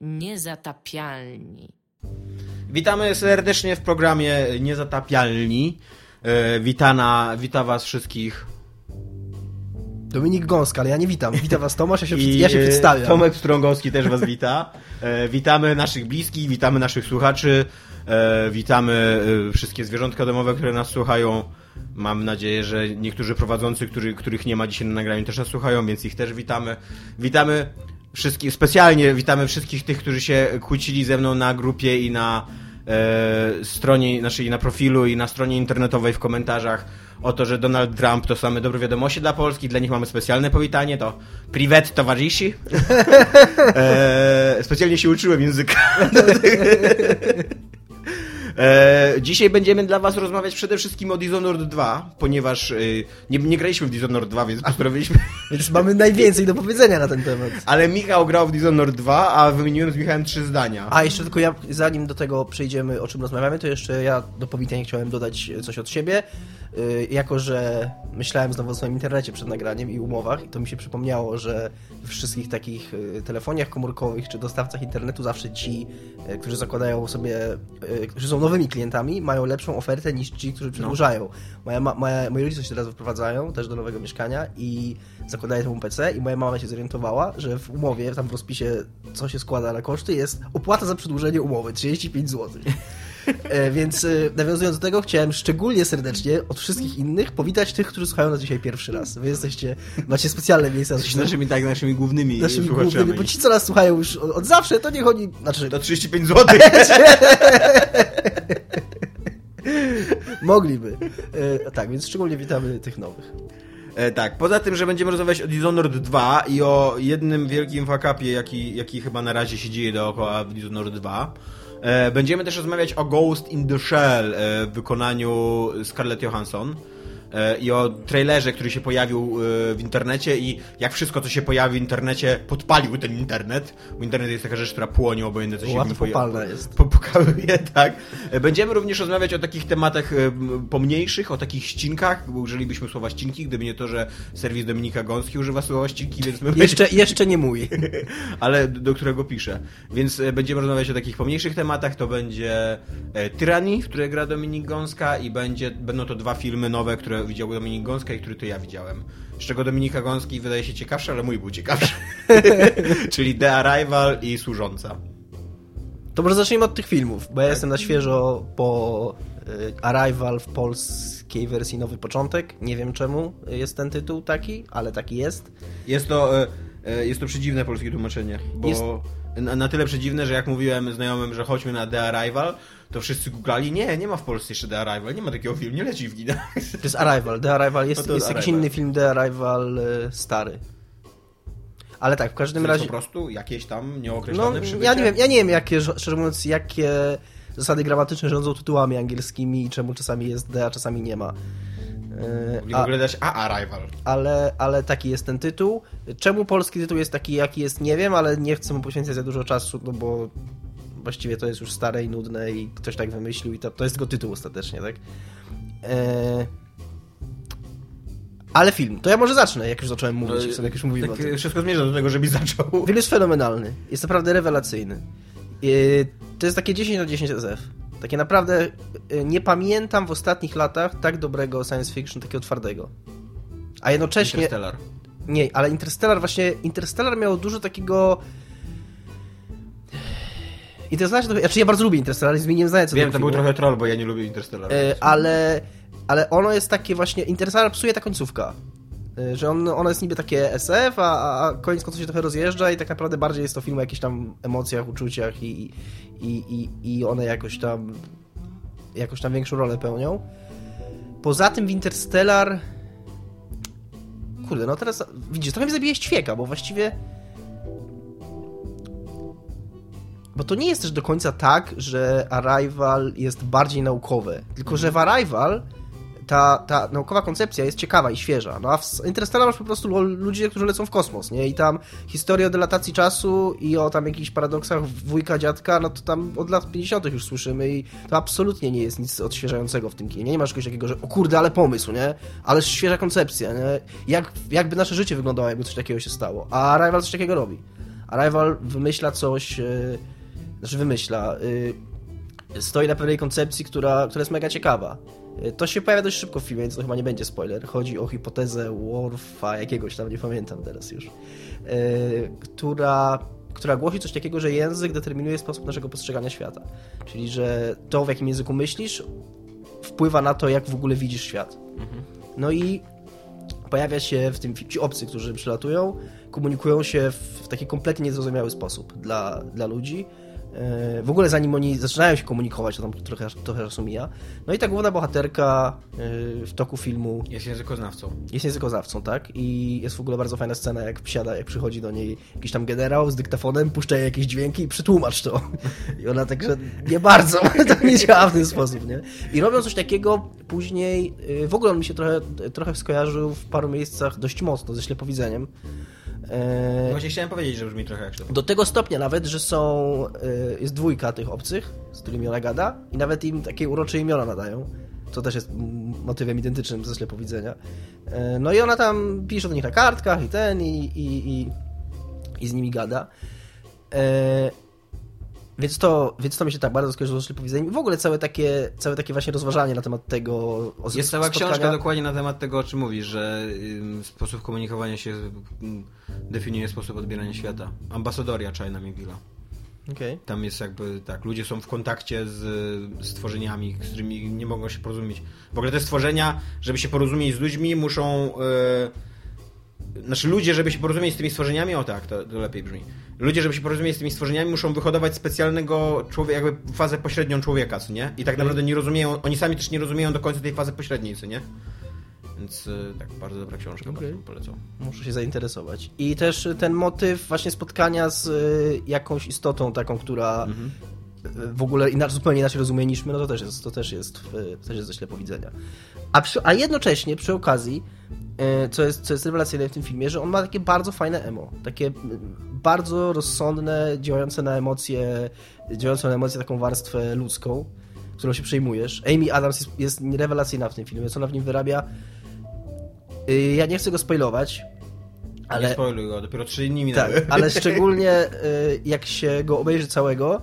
Niezatapialni. Witamy serdecznie w programie Niezatapialni. E, witana, wita was wszystkich. Dominik Gąska, ale ja nie witam. Witam was Tomasz, ja się, I, ja się przedstawiam. Tomek Strągowski też was wita. E, witamy naszych bliskich, witamy naszych słuchaczy, e, witamy wszystkie zwierzątka domowe, które nas słuchają. Mam nadzieję, że niektórzy prowadzący, którzy, których nie ma dzisiaj na nagraniu, też nas słuchają, więc ich też witamy. Witamy wszystkich, specjalnie witamy wszystkich tych, którzy się kłócili ze mną na grupie i na e, stronie naszej, na profilu i na stronie internetowej w komentarzach o to, że Donald Trump to same dobre wiadomości dla Polski, dla nich mamy specjalne powitanie, to privet towarzyszy. E, specjalnie się uczyłem języka. E, dzisiaj będziemy dla was rozmawiać przede wszystkim o Dishonored 2, ponieważ e, nie, nie graliśmy w Dishonored 2, więc postanowiliśmy... Więc mamy najwięcej do powiedzenia na ten temat. Ale Michał grał w Dishonored 2, a wymieniłem z Michałem trzy zdania. A jeszcze tylko ja, zanim do tego przejdziemy, o czym rozmawiamy, to jeszcze ja do powitania chciałem dodać coś od siebie. Yy, jako, że myślałem znowu o swoim internecie przed nagraniem i umowach, i to mi się przypomniało, że w wszystkich takich yy, telefoniach komórkowych czy dostawcach internetu zawsze ci, yy, którzy zakładają sobie, którzy są nowymi klientami, mają lepszą ofertę niż ci, którzy przedłużają. Moja, ma- moja, moi rodzice się teraz wyprowadzają też do nowego mieszkania i zakładają temu PC i moja mama się zorientowała, że w umowie, tam w rozpisie, co się składa na koszty, jest opłata za przedłużenie umowy 35 zł. E, więc e, nawiązując do tego, chciałem szczególnie serdecznie od wszystkich innych powitać tych, którzy słuchają nas dzisiaj pierwszy raz. Wy jesteście, macie specjalne miejsca Jesteś naszymi, tak, naszymi głównymi naszymi głównymi, bo ci, co nas słuchają już od, zawsze, to niech oni, znaczy, To 35 zł. mogliby. E, tak, więc szczególnie witamy tych nowych. E, tak, poza tym, że będziemy rozmawiać o Dishonored 2 i o jednym wielkim fuck-upie, jaki, jaki chyba na razie się dzieje dookoła w Dishonored 2. E, będziemy też rozmawiać o Ghost in the Shell e, w wykonaniu Scarlett Johansson. E, I o trailerze, który się pojawił e, w internecie i jak wszystko, co się pojawi w internecie, podpalił ten internet. Bo internet jest taka rzecz, która płonie, obojętnie co się Łatwopalna pojawi. jest. Po- Pokazuje, tak. Będziemy również rozmawiać o takich tematach e, pomniejszych, o takich ścinkach, bo użylibyśmy słowa ścinki, gdyby nie to, że serwis Dominika Gąski używa słowa ścinki, więc my Jeszcze, jeszcze nie mój. ale do, którego piszę. Więc e, będziemy rozmawiać o takich pomniejszych tematach. To będzie e, Tyranii, w której gra Dominik Gąska i będzie, będą to dwa filmy nowe, które widział Dominik Gąska i które to ja widziałem. Z czego Dominika Gąski wydaje się ciekawszy, ale mój był ciekawszy. Czyli The Arrival i Służąca. To może zacznijmy od tych filmów, bo ja jestem na świeżo po y, Arrival w polskiej wersji Nowy Początek. Nie wiem czemu jest ten tytuł taki, ale taki jest. Jest to, e, e, jest to przedziwne polskie tłumaczenie, bo Jest- na, na tyle przedziwne, że jak mówiłem znajomym, że chodźmy na The Arrival, to wszyscy googlali, nie, nie ma w Polsce jeszcze The Arrival, nie ma takiego filmu, nie leci w kinach. To jest Arrival. The Arrival jest, No jest jakiś Arrival. inny film The Arrival y, stary. Ale tak, w każdym razie. po prostu jakieś tam No, nieokreślone przybycie. ja nie wiem, ja nie wiem, jakie, szczerze mówiąc, jakie zasady gramatyczne rządzą tytułami angielskimi i czemu czasami jest D, a czasami nie ma. Y, Mogli A, ogóle dać A Arrival. ale, ale taki jest ten tytuł. Czemu polski tytuł jest taki, jaki jest, nie wiem, ale nie chcę mu poświęcać za dużo czasu, no bo właściwie to jest już stare i nudne i ktoś tak wymyślił i to, to jest tylko tytuł ostatecznie, tak? E... Ale film. To ja może zacznę, jak już zacząłem mówić, No, jak już mówimy o Tak, tym. wszystko zmierza do tego, żebyś zaczął. Film jest fenomenalny. Jest naprawdę rewelacyjny. Yy, To jest takie 10 na 10 SF. Takie naprawdę yy, nie pamiętam w ostatnich latach tak dobrego science fiction, takiego twardego. A jednocześnie. Interstellar. Nie, ale Interstellar właśnie. Interstellar miał dużo takiego. Interstellar, to, znaczy ja bardzo lubię Interstellar i zmieniłem zdanie co Wiem, to był filmu. trochę troll, bo ja nie lubię Interstellar. E, ale, ale ono jest takie właśnie, Interstellar psuje ta końcówka. E, Że on, ono jest niby takie SF, a, a- koniec końców się trochę rozjeżdża i tak naprawdę bardziej jest to film o jakichś tam emocjach, uczuciach i, i, i, i one jakoś tam jakoś tam większą rolę pełnią. Poza tym w Interstellar kurde, no teraz widzisz, trochę mi zabije ćwieka, bo właściwie bo to nie jest też do końca tak, że Arrival jest bardziej naukowe, tylko że w Arrival ta, ta naukowa koncepcja jest ciekawa i świeża. No a w Interstellar masz po prostu lu- ludzie, którzy lecą w kosmos, nie? I tam historia o dilatacji czasu i o tam jakichś paradoksach wujka, dziadka, no to tam od lat 50. już słyszymy i to absolutnie nie jest nic odświeżającego w tym kinie. Nie masz czegoś takiego, że o kurde, ale pomysł, nie? Ale świeża koncepcja, nie? Jak, jakby nasze życie wyglądało, jakby coś takiego się stało. A Arrival coś takiego robi. Arrival wymyśla coś, e, znaczy wymyśla, e, stoi na pewnej koncepcji, która, która jest mega ciekawa. E, To się pojawia dość szybko w filmie, więc to chyba nie będzie spoiler. Chodzi o hipotezę Worfa, jakiegoś tam, nie pamiętam teraz już, e, która, która głosi coś takiego, że język determinuje sposób naszego postrzegania świata. Czyli, że to, w jakim języku myślisz, wpływa na to, jak w ogóle widzisz świat. No i pojawia się w tym ci obcy, którzy przylatują, komunikują się w, w taki kompletnie niezrozumiały sposób dla, dla ludzi. E, W ogóle zanim oni zaczynają się komunikować, to tam trochę, trochę czasu mija. No i ta główna bohaterka e, w toku filmu Jest językoznawcą. jest językoznawcą, tak? I jest w ogóle bardzo fajna scena, jak wsiada, jak przychodzi do niej jakiś tam generał z dyktafonem, puszcza jej jakieś dźwięki i przetłumacz to. I ona także nie bardzo, to nie działa w ten sposób, nie? I robią coś takiego później, y, w ogóle on mi się trochę, trochę skojarzył w paru miejscach dość mocno ze ślepowidzeniem. E, Właśnie chciałem powiedzieć, że brzmi trochę jak to. do tego stopnia nawet, że są. y, jest dwójka tych obcych, z którymi ona gada, i nawet im takie urocze imiona nadają. Co też jest motywem identycznym ze ślepowidzenia. Y, No i ona tam pisze do nich na kartkach i ten, i, i, i, i z nimi gada. Więc to, więc to mi się tak bardzo skojarzyło z ślepowidzeniem. I w ogóle całe takie, całe takie właśnie rozważanie na temat tego. O Jest cała książka dokładnie na temat tego, o czym mówisz, że sposób komunikowania się definiuje sposób odbierania świata. Ambasadoria China Mivilla. Okej. Tam jest jakby tak, ludzie są w kontakcie z stworzeniami, z którymi nie mogą się porozumieć. W ogóle te stworzenia, żeby się porozumieć z ludźmi, muszą. Yy, znaczy, ludzie, żeby się porozumieć z tymi stworzeniami, o tak, to, to lepiej brzmi. Ludzie, żeby się porozumieć z tymi stworzeniami, muszą wyhodować specjalnego człowieka, jakby fazę pośrednią człowieka, co nie? I tak naprawdę nie rozumieją, oni sami też nie rozumieją do końca tej fazy pośredniej, co nie? Więc yy, tak, bardzo dobra książka, Okej. bardzo polecam. Muszę się zainteresować. I też ten motyw właśnie spotkania z y, jakąś istotą taką, która Mhm. y, w ogóle inaczej, zupełnie inaczej rozumie niż my, no to też jest, to też jest, y, też jest ze ślepowidzenia. A, przy, a jednocześnie przy okazji, y, co jest, co jest rewelacyjne w tym filmie, że on ma takie bardzo fajne emo. Takie y, bardzo rozsądne, działające na emocje, działające na emocje taką warstwę ludzką, którą się przejmujesz. Amy Adams jest, jest rewelacyjna w tym filmie, co ona w nim wyrabia. Y, Ja nie chcę go spoilować, Ale... Nie spoiluj go, dopiero trzy dni minęły. tak, ale szczególnie y, jak się go obejrzy całego,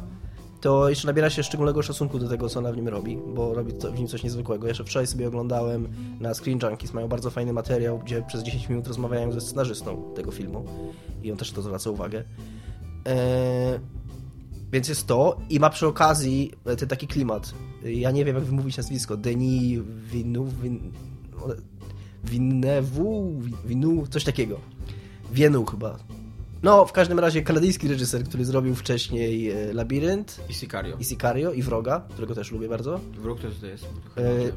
to jeszcze nabiera się szczególnego szacunku do tego, co ona w nim robi, bo robi to, w nim coś niezwykłego. Jeszcze wczoraj sobie oglądałem na Screen Junkies, mają bardzo fajny materiał, gdzie przez 10 minut rozmawiają ze scenarzystą tego filmu i on też to zwraca uwagę. E, więc jest to i ma przy okazji e, ten taki klimat. Ja nie wiem, jak wymówić nazwisko. Denis Villeneuve, Vin... Villeneuve, Villeneuve, coś takiego. Wienu chyba. No, w każdym razie kanadyjski reżyser, który zrobił wcześniej e, Labirynt I Sicario. i Sicario i Wroga, którego też lubię bardzo. Wróg to to jest. E,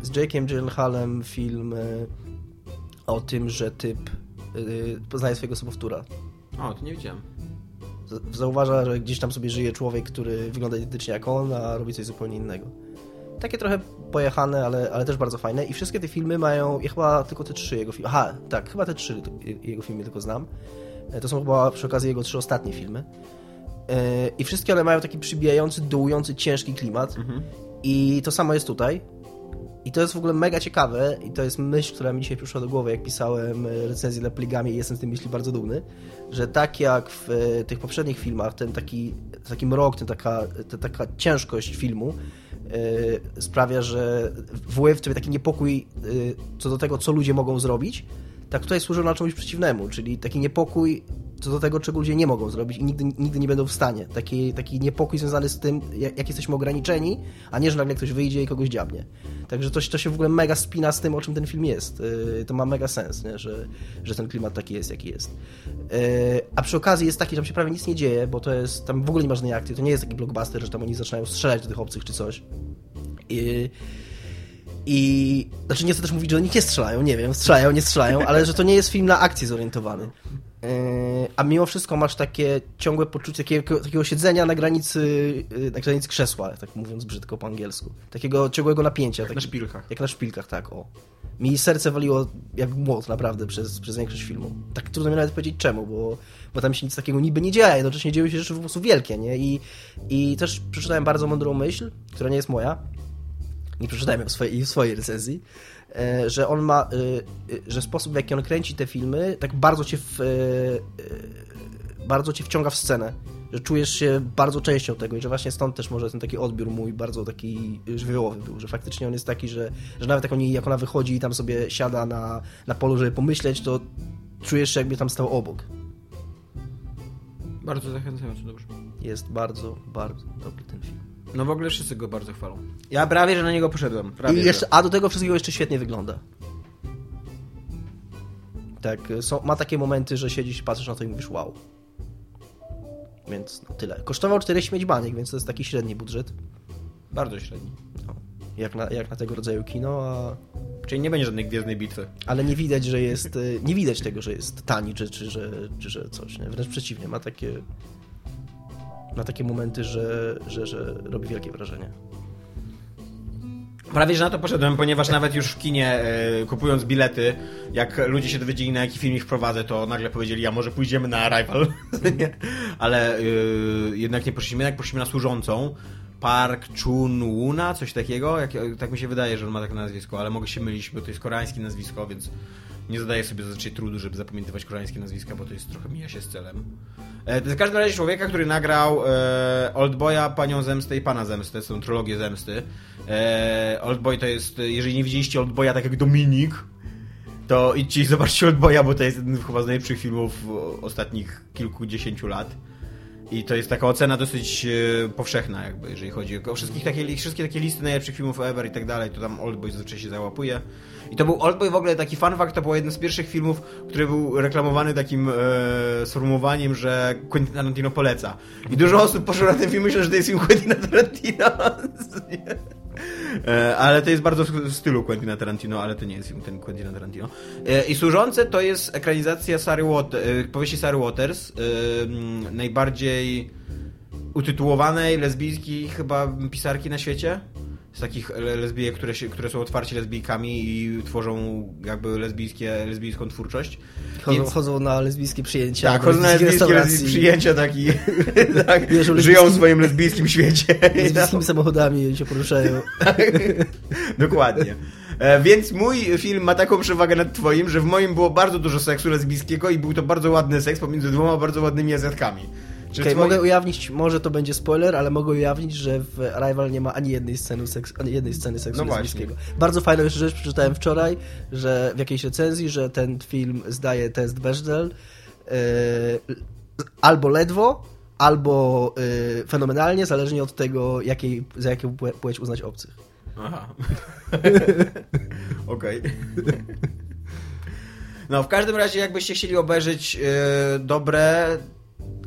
Z Jake'em Gyllenhaalem film e, o tym, że typ poznaje swojego sobowtóra. O, to nie widziałem. Zauważa, że gdzieś tam sobie żyje człowiek, który wygląda identycznie jak on, a robi coś zupełnie innego. Takie trochę pojechane, ale, ale też bardzo fajne. I wszystkie te filmy mają, ja chyba tylko te trzy jego filmy. Aha, tak, chyba te trzy jego filmy tylko znam. E, To są chyba przy okazji jego trzy ostatnie filmy. E, I wszystkie one mają taki przybijający, dołujący, ciężki klimat. I to samo jest tutaj. I to jest w ogóle mega ciekawe i to jest myśl, która mi dzisiaj przyszła do głowy, jak pisałem e, recenzję dla Pligami i jestem z tej myśli bardzo dumny, że tak jak w e, tych poprzednich filmach, ten taki, taki mrok, ten taka, ta taka ciężkość filmu e, sprawia, że wpływ w taki niepokój e, co do tego, co ludzie mogą zrobić, tak tutaj służył na czymś przeciwnemu, czyli taki niepokój co do tego, czego ludzie nie mogą zrobić i nigdy, nigdy nie będą w stanie. Taki, taki niepokój związany z tym, jak, jak jesteśmy ograniczeni, a nie, że nagle ktoś wyjdzie i kogoś dziabnie. Także to, to się w ogóle mega spina z tym, o czym ten film jest. Yy, to ma mega sens, nie? Że, że ten klimat taki jest, jaki jest. Yy, a przy okazji jest taki, że tam się prawie nic nie dzieje, bo to jest, tam w ogóle nie ma żadnej akcji, to nie jest taki blockbuster, że tam oni zaczynają strzelać do tych obcych czy coś. Yy, i znaczy nie chcę też mówić, że oni nie strzelają, nie wiem, strzelają, nie strzelają, ale że to nie jest film na akcję zorientowany. Yy, a mimo wszystko masz takie ciągłe poczucie takiego, takiego siedzenia na granicy, yy, na granicy krzesła, tak mówiąc brzydko po angielsku. Takiego ciągłego napięcia. Jak taki, na szpilkach. Jak na szpilkach, tak, o. Mi serce waliło jak młot naprawdę przez, przez większość filmu. Tak trudno mi nawet powiedzieć czemu, bo, bo tam się nic takiego niby nie dzieje, jednocześnie dzieją się rzeczy po prostu wielkie, nie? I, I też przeczytałem bardzo mądrą myśl, która nie jest moja, nie przeczytałem w swojej, w swojej recenzji, e, że on ma, e, e, że sposób w jaki on kręci te filmy, tak bardzo cię w, bardzo cię wciąga w scenę, że czujesz się bardzo częścią tego i że właśnie stąd też może ten taki odbiór mój bardzo taki żywiołowy był, że faktycznie on jest taki, że, że nawet jak, jak ona wychodzi i tam sobie siada na, na polu, żeby pomyśleć, to czujesz się jakby tam stał obok. Bardzo zachęcający, dobrze. Jest bardzo, bardzo dobry ten film. No w ogóle wszyscy go bardzo chwalą. Ja prawie, że na niego poszedłem. Prawie, I jeszcze, a do tego wszystkiego jeszcze świetnie wygląda. Tak, są, ma takie momenty, że siedzisz i patrzysz na to i mówisz wow. Więc no, tyle. Kosztował 4 śmieć więc to jest taki średni budżet. Bardzo średni. No, jak, na, jak na tego rodzaju kino, a... Czyli nie będzie żadnej gwiezdnej bitwy. Ale nie widać, że jest. y, Nie widać tego, że jest tani, czy, czy, że, czy że coś. Nie? Wręcz przeciwnie, ma takie. Ma takie momenty, że, że, że robi wielkie wrażenie. Prawie, że na to poszedłem, ponieważ nawet już w kinie, e, kupując bilety, jak ludzie się dowiedzieli, na jaki film ich prowadzę, to nagle powiedzieli, a może pójdziemy na Arrival. Ale e, jednak nie poszliśmy, jednak poszliśmy na służącą. Park Chun-Wuna, coś takiego. Jak, tak mi się wydaje, że on ma takie nazwisko, ale mogę się mylić, bo to jest koreańskie nazwisko, więc nie zadaję sobie zazwyczaj trudu, żeby zapamiętywać koreańskie nazwiska, bo to jest trochę mija się z celem. E, to jest w każdym razie człowieka, który nagrał e, Oldboya, Panią Zemstę i Pana Zemstę, są trylogię Zemsty. E, Oldboy to jest, jeżeli nie widzieliście Oldboya tak jak Dominik, to idźcie i zobaczcie Oldboya, bo to jest jeden chyba z najlepszych filmów ostatnich kilkudziesięciu lat. I to jest taka ocena dosyć e, powszechna, jakby, jeżeli chodzi o wszystkich takie, wszystkie takie listy najlepszych filmów ever i tak dalej, to tam Oldboy zazwyczaj się załapuje. I to był Oldboy w ogóle taki fun fact, to był jeden z pierwszych filmów, który był reklamowany takim e, sformułowaniem, że Quentin Tarantino poleca. I dużo osób poszło na ten film myśląc, że to jest film Quentina Tarantino. E, ale to jest bardzo w stylu Quentina Tarantino, ale to nie jest ten Quentina Tarantino. E, I Służące to jest ekranizacja Sary Water, e, powieści Sary Waters, najbardziej utytułowanej lesbijskiej chyba pisarki na świecie z takich lesbijek, które, się, które są otwarcie lesbijkami i tworzą jakby lesbijskie, lesbijską twórczość. Chodzą, Więc... chodzą na lesbijskie przyjęcia. Tak, chodzą na lesbijskie, przyjęcia taki, tak, żyją w swoim lesbijskim świecie. Lesbijskimi samochodami się poruszają. Dokładnie. E, więc mój film ma taką przewagę nad twoim, że w moim było bardzo dużo seksu lesbijskiego i był to bardzo ładny seks pomiędzy dwoma bardzo ładnymi Azjatkami. Okay, Mogę ujawnić, może to będzie spoiler, ale mogę ujawnić, że w Arrival nie ma ani jednej sceny, seks, ani jednej sceny seksu no lesbijskiego. Bardzo fajną jeszcze rzecz przeczytałem wczoraj, że w jakiejś recenzji, że ten film zdaje test Bechdel yy, albo ledwo, albo yy, fenomenalnie, zależnie od tego, jakiej, za jaką płeć uznać obcych. Aha. Okej. No, w każdym razie, jakbyście chcieli obejrzeć yy, dobre,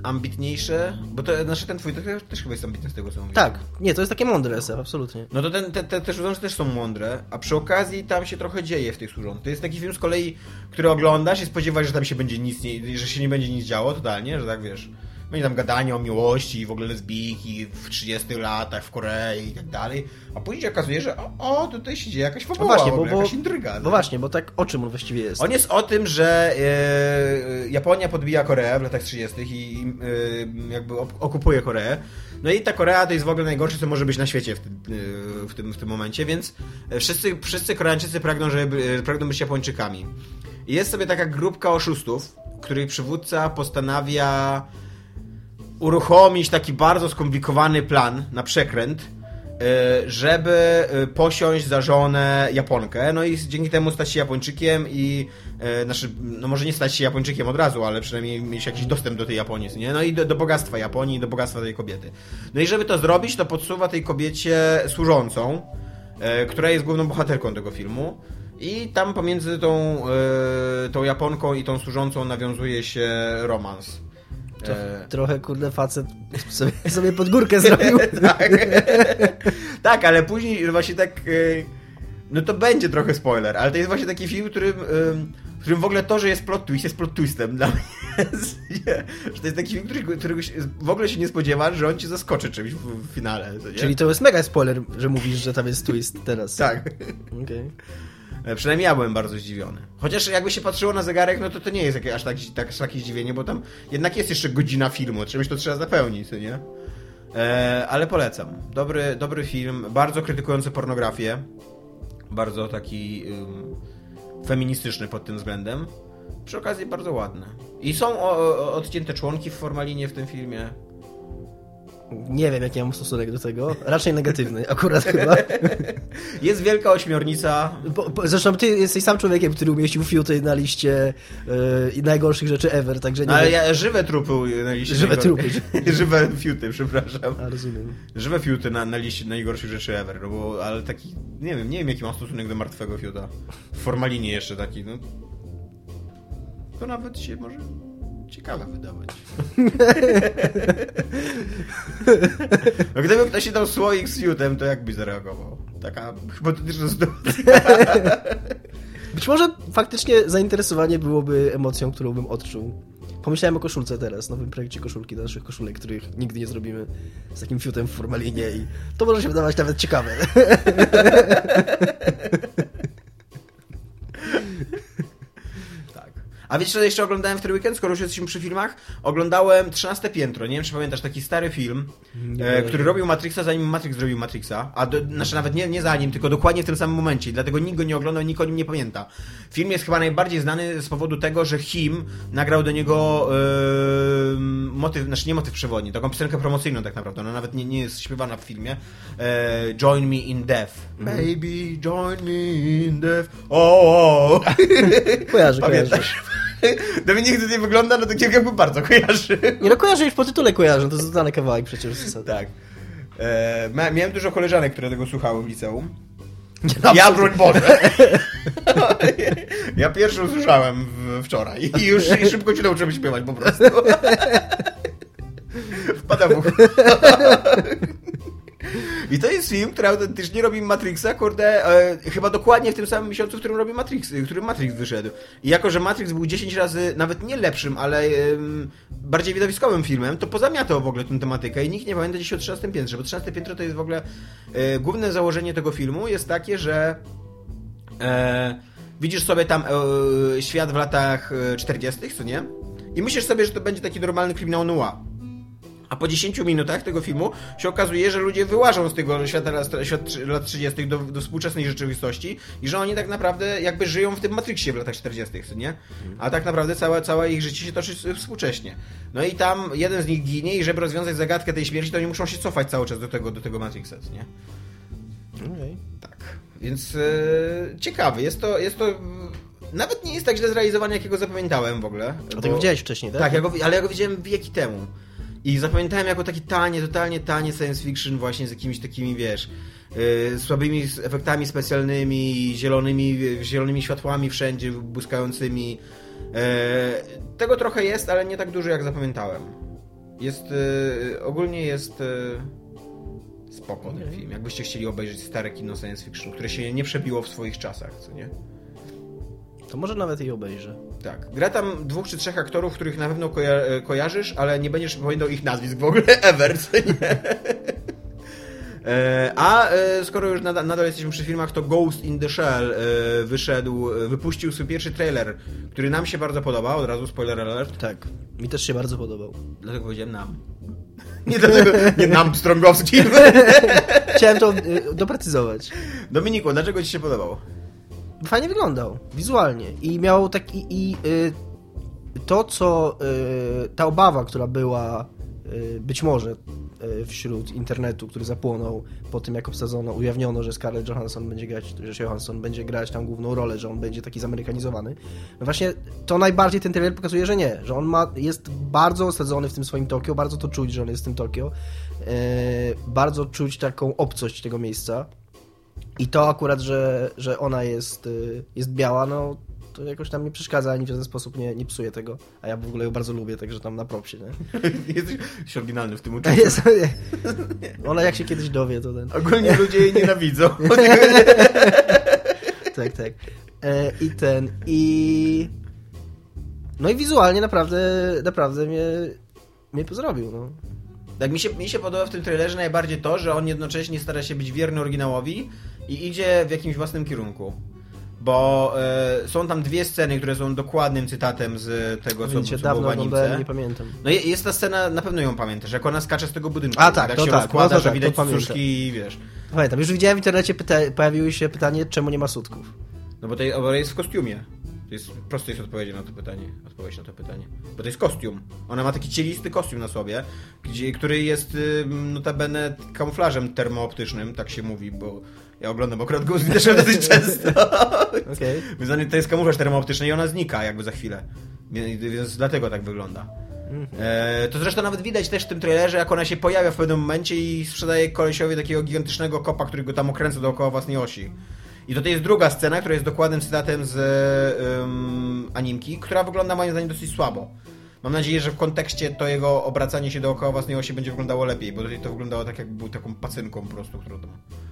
ambitniejsze, bo to znaczy ten twój to też chyba jest ambitny z tego co mówię. Tak, nie, to jest takie mądre SF, absolutnie. No to ten, te, te, te służące też są mądre, a przy okazji tam się trochę dzieje w tych służących. To jest taki film z kolei, który oglądasz i spodziewasz, że tam się będzie nic, nie, że się nie będzie nic działo totalnie, że tak wiesz będzie tam gadanie o miłości i w ogóle lesbijki w 30 latach w Korei i tak dalej, a później się okazuje, że o, o tutaj się dzieje jakaś fabuła, no właśnie, bo, jakaś intryga. No właśnie, bo tak o czym on właściwie jest? On jest o tym, że e, Japonia podbija Koreę w latach 30 i e, jakby okupuje Koreę. No i ta Korea to jest w ogóle najgorsze, co może być na świecie w tym, e, w tym, w tym momencie, więc wszyscy, wszyscy Koreańczycy pragną, żeby, pragną być Japończykami. I jest sobie taka grupka oszustów, której przywódca postanawia uruchomić taki bardzo skomplikowany plan na przekręt, e, żeby e, posiąść za żonę Japonkę, no i dzięki temu stać się Japończykiem i e, znaczy, no może nie stać się Japończykiem od razu, ale przynajmniej mieć jakiś dostęp do tej Japonii, nie? No i do, do bogactwa Japonii, do bogactwa tej kobiety. No i żeby to zrobić, to podsuwa tej kobiecie służącą, która jest główną bohaterką tego filmu. I tam pomiędzy tą, tą Japonką i tą służącą nawiązuje się romans. Trochę, trochę kurde facet sobie, sobie pod górkę zrobił. tak. tak, ale później właśnie tak... E, no to będzie trochę spoiler, ale to jest właśnie taki film, którym, w którym w ogóle to, że jest plot twist, jest plot twistem dla mnie. że to jest taki film, który, którego w ogóle się nie spodziewasz, że on ci zaskoczy czymś w, finale. Czyli to jest mega spoiler, że mówisz, że tam jest twist teraz. tak. Okej. Okay. E, przynajmniej ja byłem bardzo zdziwiony. Chociaż jakby się patrzyło na zegarek, no to to nie jest jakieś, aż tak, tak, takie zdziwienie, bo tam jednak jest jeszcze godzina filmu, czymś to trzeba zapełnić, nie? E, ale polecam. Dobry, dobry film, bardzo krytykujący pornografię. Bardzo taki um, feministyczny pod tym względem. przy okazji bardzo ładne. I są o, o, odcięte członki w formalinie w tym filmie. Nie wiem, jaki mam stosunek do tego. Raczej negatywny, akurat chyba. Jest wielka ośmiornica. Bo, bo, zresztą ty jesteś sam człowiekiem, który umieścił fiuty na liście yy, najgorszych rzeczy ever, także nie Ale wiem. ja żywe trupy na liście. Żywe trupy. żywe fiuty, przepraszam. A, rozumiem. Żywe fiuty na, na liście najgorszych rzeczy ever, no bo, ale taki, nie wiem, nie wiem jaki mam stosunek do martwego fiuta. W formalinie jeszcze taki, no. To nawet się może ciekawe wydawać. no gdyby ktoś się dał słoik z fiutem, to jak by zareagował? Taka hipotetyczna sytuacja. Być może faktycznie zainteresowanie byłoby emocją, którą bym odczuł. Pomyślałem o koszulce teraz, nowym projekcie koszulki, naszych koszulek, których nigdy nie zrobimy z takim fiutem w formalinie i to może się wydawać nawet ciekawe. A wiesz, co jeszcze oglądałem w ten weekend, skoro już jesteśmy przy filmach? Oglądałem 13 piętro. Nie wiem, czy pamiętasz, taki stary film, e, który robił Matrixa, zanim Matrix zrobił Matrixa. A do, znaczy nawet nie, nie zanim, tylko dokładnie w tym samym momencie. Dlatego nikt go nie oglądał, nikt o nim nie pamięta. Film jest chyba najbardziej znany z powodu tego, że Him nagrał do niego e, motyw, znaczy nie motyw przewodni, taką piosenkę promocyjną tak naprawdę. Ona nawet nie, nie jest śpiewana w filmie. E, Join me in death. Baby, join me in death. O, o. Kojarzę, kojarzę. Dominik to nie wygląda, no to jakby bardzo kojarzy. Nie no, kojarzę już po tytule kojarzę, to jest znany kawałek przecież. Tak. E, miałem dużo koleżanek, które tego słuchały w liceum. Ja Ja, broń Boże. ja pierwszy usłyszałem wczoraj i już i szybko się nauczyłem śpiewać po prostu. Wpada w ucho. I to jest film, który autentycznie robi Matrixa, kurde, e, chyba dokładnie w tym samym miesiącu, w którym robi Matrix, w którym Matrix wyszedł. I jako, że Matrix był 10 razy, nawet nie lepszym, ale em, bardziej widowiskowym filmem, to pozamiatał w ogóle tę tematykę i nikt nie pamięta dziś o 13 piętrze, bo 13 piętro to jest w ogóle e, główne założenie tego filmu jest takie, że e, widzisz sobie tam e, świat w latach e, 40., co nie? I myślisz sobie, że to będzie taki normalny kryminał noir. A po 10 minutach tego filmu się okazuje, że ludzie wyłażą z tego świata lat, świat lat 30. Do, do współczesnej rzeczywistości i że oni tak naprawdę jakby żyją w tym Matrixie w latach 40., co nie? A tak naprawdę całe, całe ich życie się toczy współcześnie. No i tam jeden z nich ginie i żeby rozwiązać zagadkę tej śmierci, to oni muszą się cofać cały czas do tego, do tego Matrixa, nie? Okej. Tak. Więc e, ciekawy. Jest to, jest to... Nawet nie jest tak źle zrealizowane, jakiego zapamiętałem w ogóle. A tego widziałeś wcześniej, tak? Tak, ja go, ale ja go widziałem wieki temu. I zapamiętałem jako taki tanie, totalnie tanie science fiction właśnie z jakimiś takimi, wiesz, yy, słabymi efektami specjalnymi, zielonymi, zielonymi światłami wszędzie błyskającymi. Yy, tego trochę jest, ale nie tak dużo jak zapamiętałem. Jest, yy, ogólnie jest yy, spoko ten film. Jakbyście chcieli obejrzeć stare kino science fiction, które się nie przebiło w swoich czasach, co nie? To może nawet jej obejrzę. Tak. Gra tam dwóch czy trzech aktorów, których na pewno koja e, kojarzysz, ale nie będziesz pamiętał ich nazwisk w ogóle ever, nie? E, A e, skoro już nadal, nadal jesteśmy przy filmach, to Ghost in the Shell wyszedł, wypuścił swój pierwszy trailer, który nam się bardzo podoba, od razu spoiler alert, Tak. Mi też się bardzo podobał. dlatego powiedziałem nam. Nie dlatego, nie nam Strągowskim. Chciałem to doprecyzować. Dominiku, dlaczego ci się podobał? Fajnie wyglądał, wizualnie. I miał taki. I y, to, co. Y, ta obawa, która była y, być może y, wśród internetu, który zapłonął po tym, jak obsadzono, ujawniono, że Scarlett Johansson będzie grać, że Johansson będzie grać tam główną rolę, że on będzie taki zamerykanizowany. No właśnie to najbardziej ten trailer pokazuje, że nie, że on ma, jest bardzo osadzony w tym swoim Tokio, bardzo to czuć, że on jest w tym Tokio. Y, bardzo czuć taką obcość tego miejsca. I to akurat, że, że ona jest, y, jest biała, no to jakoś tam nie przeszkadza, ani w żaden sposób nie, nie psuje tego. A ja w ogóle ją bardzo lubię, także tam na propsie, nie? Jesteś oryginalny w tym uczuciu. jest, ona jak się kiedyś dowie, to ten... Ogólnie ludzie jej nienawidzą. Tak, tak. E, I ten, i... No i wizualnie naprawdę, naprawdę mnie, mnie pozrobił, no. Tak, mi się, mi się podoba w tym trailerze najbardziej to, że on jednocześnie stara się być wierny oryginałowi i idzie w jakimś własnym kierunku. Bo e, są tam dwie sceny, które są dokładnym cytatem z tego, co, co było w animce. nie pamiętam. No je- jest ta scena, na pewno ją pamiętasz, jak ona skacze z tego budynku. A, tak, to się tak, rozkłada, no to że tak, widać to pamiętam. cuszki i wiesz. Pamiętam, już widziałem w internecie, pyta, pojawiły się pytanie, czemu nie ma sutków. No bo, tej, jest w kostiumie. To jest proste jest odpowiedź na to pytanie. Odpowiedź na to pytanie. Bo to jest kostium. Ona ma taki cielisty kostium na sobie, gdzie, który jest y, notabene kamuflażem termooptycznym, tak się mówi, bo ja oglądam akurat Ghost Shell dosyć często. Okej. Więc to jest kamuflaż termooptyczny i ona znika jakby za chwilę. Więc, dlatego tak wygląda. E, to zresztą nawet widać też w tym trailerze, jak ona się pojawia w pewnym momencie i sprzedaje kolesiowi takiego gigantycznego kopa, który go tam okręca dookoła własnej osi. I to jest druga scena, która jest dokładnym cytatem z ym, animki, która wygląda moim zdaniem dosyć słabo. Mam nadzieję, że w kontekście to jego obracanie się dookoła własnej osi będzie wyglądało lepiej, bo tutaj to wyglądało tak, jakby był taką pacynką po prostu, którą tam...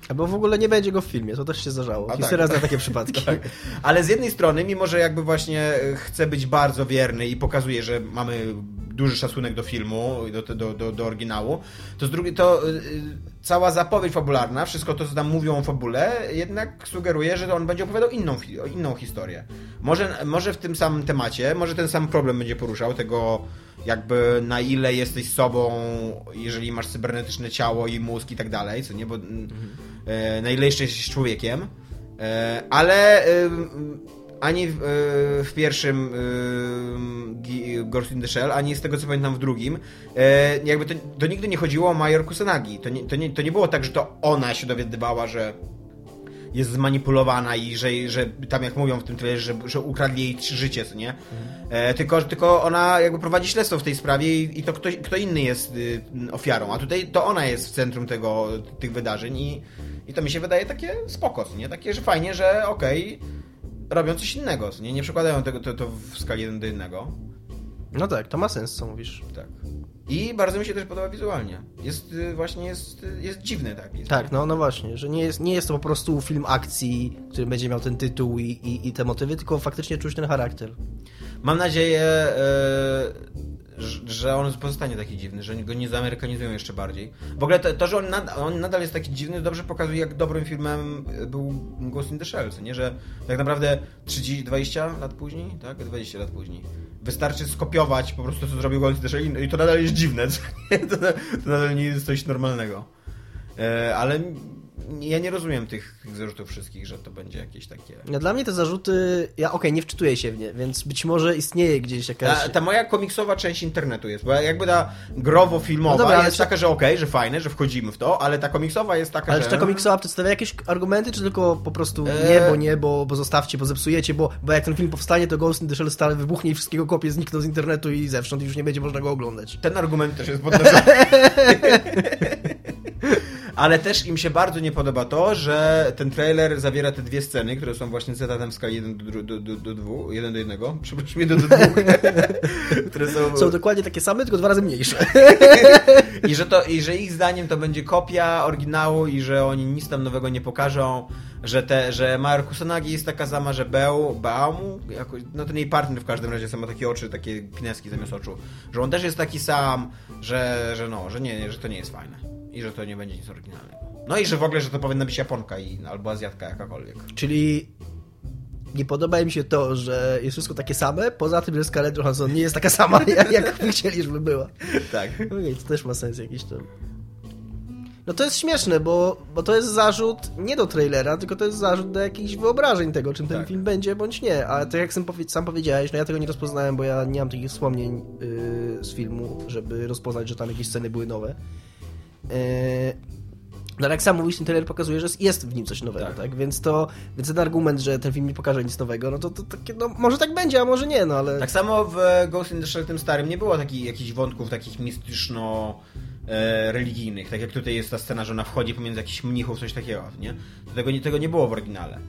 Albo w ogóle nie będzie go w filmie, to też się zdarzało. A Historia tak. zna takie przypadki. Tak. Ale z jednej strony, mimo że jakby właśnie chce być bardzo wierny i pokazuje, że mamy duży szacunek do filmu, do, do, do, do oryginału, to z drugiej to y, cała zapowiedź fabularna, wszystko to, co tam mówią o fabule, jednak sugeruje, że on będzie opowiadał inną, inną historię. Może, może w tym samym temacie, może ten sam problem będzie poruszał, tego jakby na ile jesteś sobą, jeżeli masz cybernetyczne ciało i mózg i tak dalej, co nie, bo mm, e, na ile jeszcze jesteś człowiekiem, e, ale ani w, e, w pierwszym e, Ghost in the Shell, ani z tego co pamiętam w drugim, e, jakby to, to nigdy nie chodziło o Major Kusanagi. To nie, to, nie, to nie było tak, że to ona się dowiadywała, że jest zmanipulowana i że, że tam jak mówią w tym trailerze, że, że ukradli jej życie, co nie? E, tylko, tylko ona jakby prowadzi śledztwo w tej sprawie i, i to ktoś, kto inny jest y, ofiarą, a tutaj to ona jest w centrum tego, tych wydarzeń i, i to mi się wydaje takie spoko, nie? Takie, że fajnie, że okej, robią coś innego, nie? Nie przekładają tego to, to w skali 1 do 1. No tak, to ma sens, co mówisz. Tak. I bardzo mi się też podoba wizualnie. Jest y, właśnie, jest, y, jest dziwny taki. Jest Tak, no, no właśnie, że nie jest, nie jest to po prostu film akcji, który będzie miał ten tytuł i, i, i te motywy, tylko faktycznie czuć ten charakter. Mam nadzieję, e, że- on pozostanie taki dziwny, że go nie zaamerykanizują jeszcze bardziej. W ogóle to, to że on, nad, on nadal jest taki dziwny, dobrze pokazuje, jak dobrym filmem był Ghost in the Shell, nie? Że tak naprawdę 30, 20 lat później, tak? 20 lat później. Wystarczy skopiować po prostu, co zrobił Ghost in the Shell i- to nadal jest dziwne? To, to nadal nie jest coś normalnego. E, ale ja nie rozumiem tych, zarzutów wszystkich, że to będzie jakieś takie... No, dla mnie te zarzuty, ja okej, nie wczytuję się w nie, więc być może istnieje gdzieś jakaś... Ta, ta moja komiksowa część internetu jest, bo jakby ta growo-filmowa No dobra, jest czy- taka, że okej, że fajne, że wchodzimy w to, ale ta komiksowa jest taka, Ale że... czy ta komiksowa przedstawia jakieś argumenty, czy tylko po prostu Eee. nie, bo nie, bo, bo zostawcie, bo zepsujecie, bo, bo jak ten film powstanie, to Ghost in the Shell stale wybuchnie i wszystkiego kopie znikną z internetu i zewsząd i już nie będzie można go oglądać. Ten argument też jest podnoszony. Ale też im się bardzo nie podoba to, że ten trailer zawiera te dwie sceny, które są właśnie cytatem w skali 1 do, do, do, do 2, 1 do 1, przepraszam, 1 do 2, które są... Są dokładnie takie same, tylko dwa razy mniejsze. I że, to, I że ich zdaniem to będzie kopia oryginału i że oni nic tam nowego nie pokażą, że, te, że Mario Kusanagi jest taka sama, że Beł, Baum, jakoś, no ten jej partner w każdym razie ma takie oczy, takie pineski zamiast oczu, że on też jest taki sam, że, że no, że nie, że to nie jest fajne i że to nie będzie nic oryginalnego. No i że w ogóle, że to powinna być Japonka i, albo Azjatka jakakolwiek. Czyli nie podoba mi się to, że jest wszystko takie same, poza tym, że Scarlett Johansson nie jest taka sama, jak, jak chcieli, żeby była. Tak. Okej, to też ma sens jakiś tam. No to jest śmieszne, bo, bo to jest zarzut nie do trailera, tylko to jest zarzut do jakichś wyobrażeń tego, czym ten Tak. film będzie, bądź nie. Ale tak jak sam, powie, sam powiedziałeś, no ja tego nie rozpoznałem, bo ja nie mam takich wspomnień yy, z filmu, żeby rozpoznać, że tam jakieś sceny były nowe. Yy, no ale jak sam mówisz, ten trailer pokazuje, że jest w nim coś nowego, tak? Tak. Więc to, więc ten argument, że ten film nie pokaże nic nowego, no to, to takie, no może tak będzie, a może nie, no ale... Tak samo w Ghost in the Shell tym starym nie było takich jakichś wątków takich mistyczno e, religijnych, tak jak tutaj jest ta scena, że ona wchodzi pomiędzy jakichś mnichów, coś takiego, nie? Tego, tego nie było w oryginale.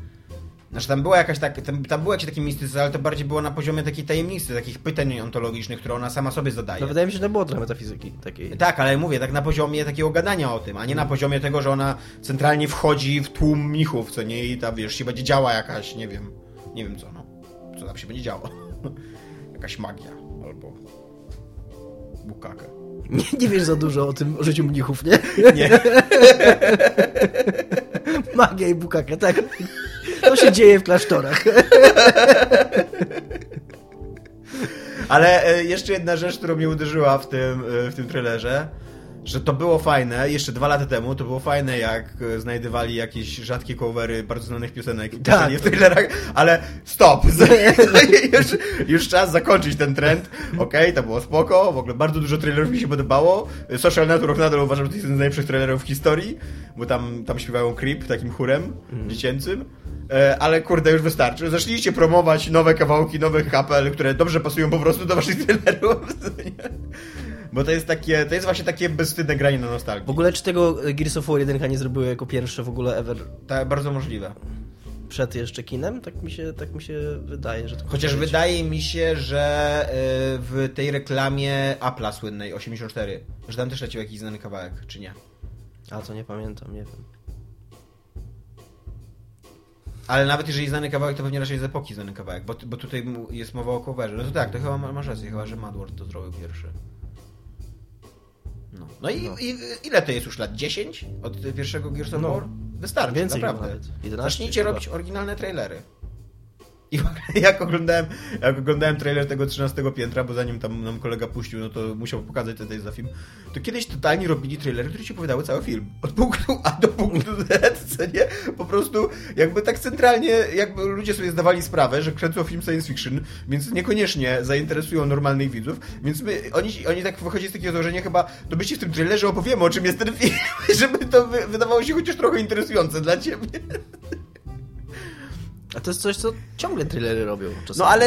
Znaczy tam była jakaś tak, tam, tam był jakiś taki mistycyzm, ale to bardziej było na poziomie takiej tajemnicy, takich pytań ontologicznych, które ona sama sobie zadaje. No wydaje mi się, że było trochę metafizyki takiej. Tak, ale mówię, tak na poziomie takiego gadania o tym, a nie na poziomie tego, że ona centralnie wchodzi w tłum mnichów, co nie, i ta, wiesz, się będzie działa jakaś, nie wiem, nie wiem co, no, co tam się będzie działo. jakaś magia, albo bukake. Nie, nie wiesz za dużo o tym o życiu mnichów, nie? Nie. Magia i bukaka, tak. To się dzieje w klasztorach. Ale e, jeszcze jedna rzecz, która mnie uderzyła w tym, e, w tym trailerze, że to było fajne, jeszcze dwa lata temu to było fajne, jak e, znajdywali jakieś rzadkie covery bardzo znanych piosenek Tak. w trailerach, ale stop! już, już czas zakończyć ten trend. Okej, to było spoko, w ogóle bardzo dużo trailerów mi się podobało. Social Network nadal uważam, że to jest jeden z najlepszych trailerów w historii, bo tam, tam śpiewają Creep takim chórem dziecięcym. E, Ale kurde, już wystarczy. Zacznijcie promować nowe kawałki, nowych kapel, które dobrze pasują po prostu do waszych trailerów. Bo to jest takie, to jest właśnie takie bezwstydne granie na nostalgii. W ogóle czy tego Gears of War 1 nie zrobiły jako pierwsze w ogóle ever Tak, bardzo możliwe. przed jeszcze kinem? Tak mi się, tak mi się wydaje, że to Chociaż wydaje mi się, że y, w tej reklamie Apple'a słynnej 84, że tam też leciał jakiś znany kawałek, czy nie? A to nie pamiętam, nie wiem. Ale nawet jeżeli znany kawałek, to pewnie raczej z epoki znany kawałek, bo, bo tutaj jest mowa o coverze. No to tak, to chyba ma- masz rację, chyba, że Madward to zrobił pierwszy. No, no i, No. i ile to jest już lat? 10 od pierwszego Gears of No. War? Wystarczy, Więcej naprawdę. nawet. 11 Zacznijcie robić oryginalne trailery. I jak oglądałem, jak oglądałem trailer tego 13 piętra, bo zanim tam nam kolega puścił, no to musiał pokazać jest za film, to kiedyś totalnie robili trailery, które ci opowiadały cały film. Od punktu A do punktu Z, co nie? Po prostu jakby tak centralnie, jakby ludzie sobie zdawali sprawę, że kręcą film science fiction, więc niekoniecznie zainteresują normalnych widzów, więc my, oni, oni tak wychodzi z takiego założenia chyba, to byście w tym trailerze opowiemy, o czym jest ten film, żeby to wy, wydawało się chociaż trochę interesujące dla ciebie. A to jest coś, co ciągle thrillery robią. Czasami. No ale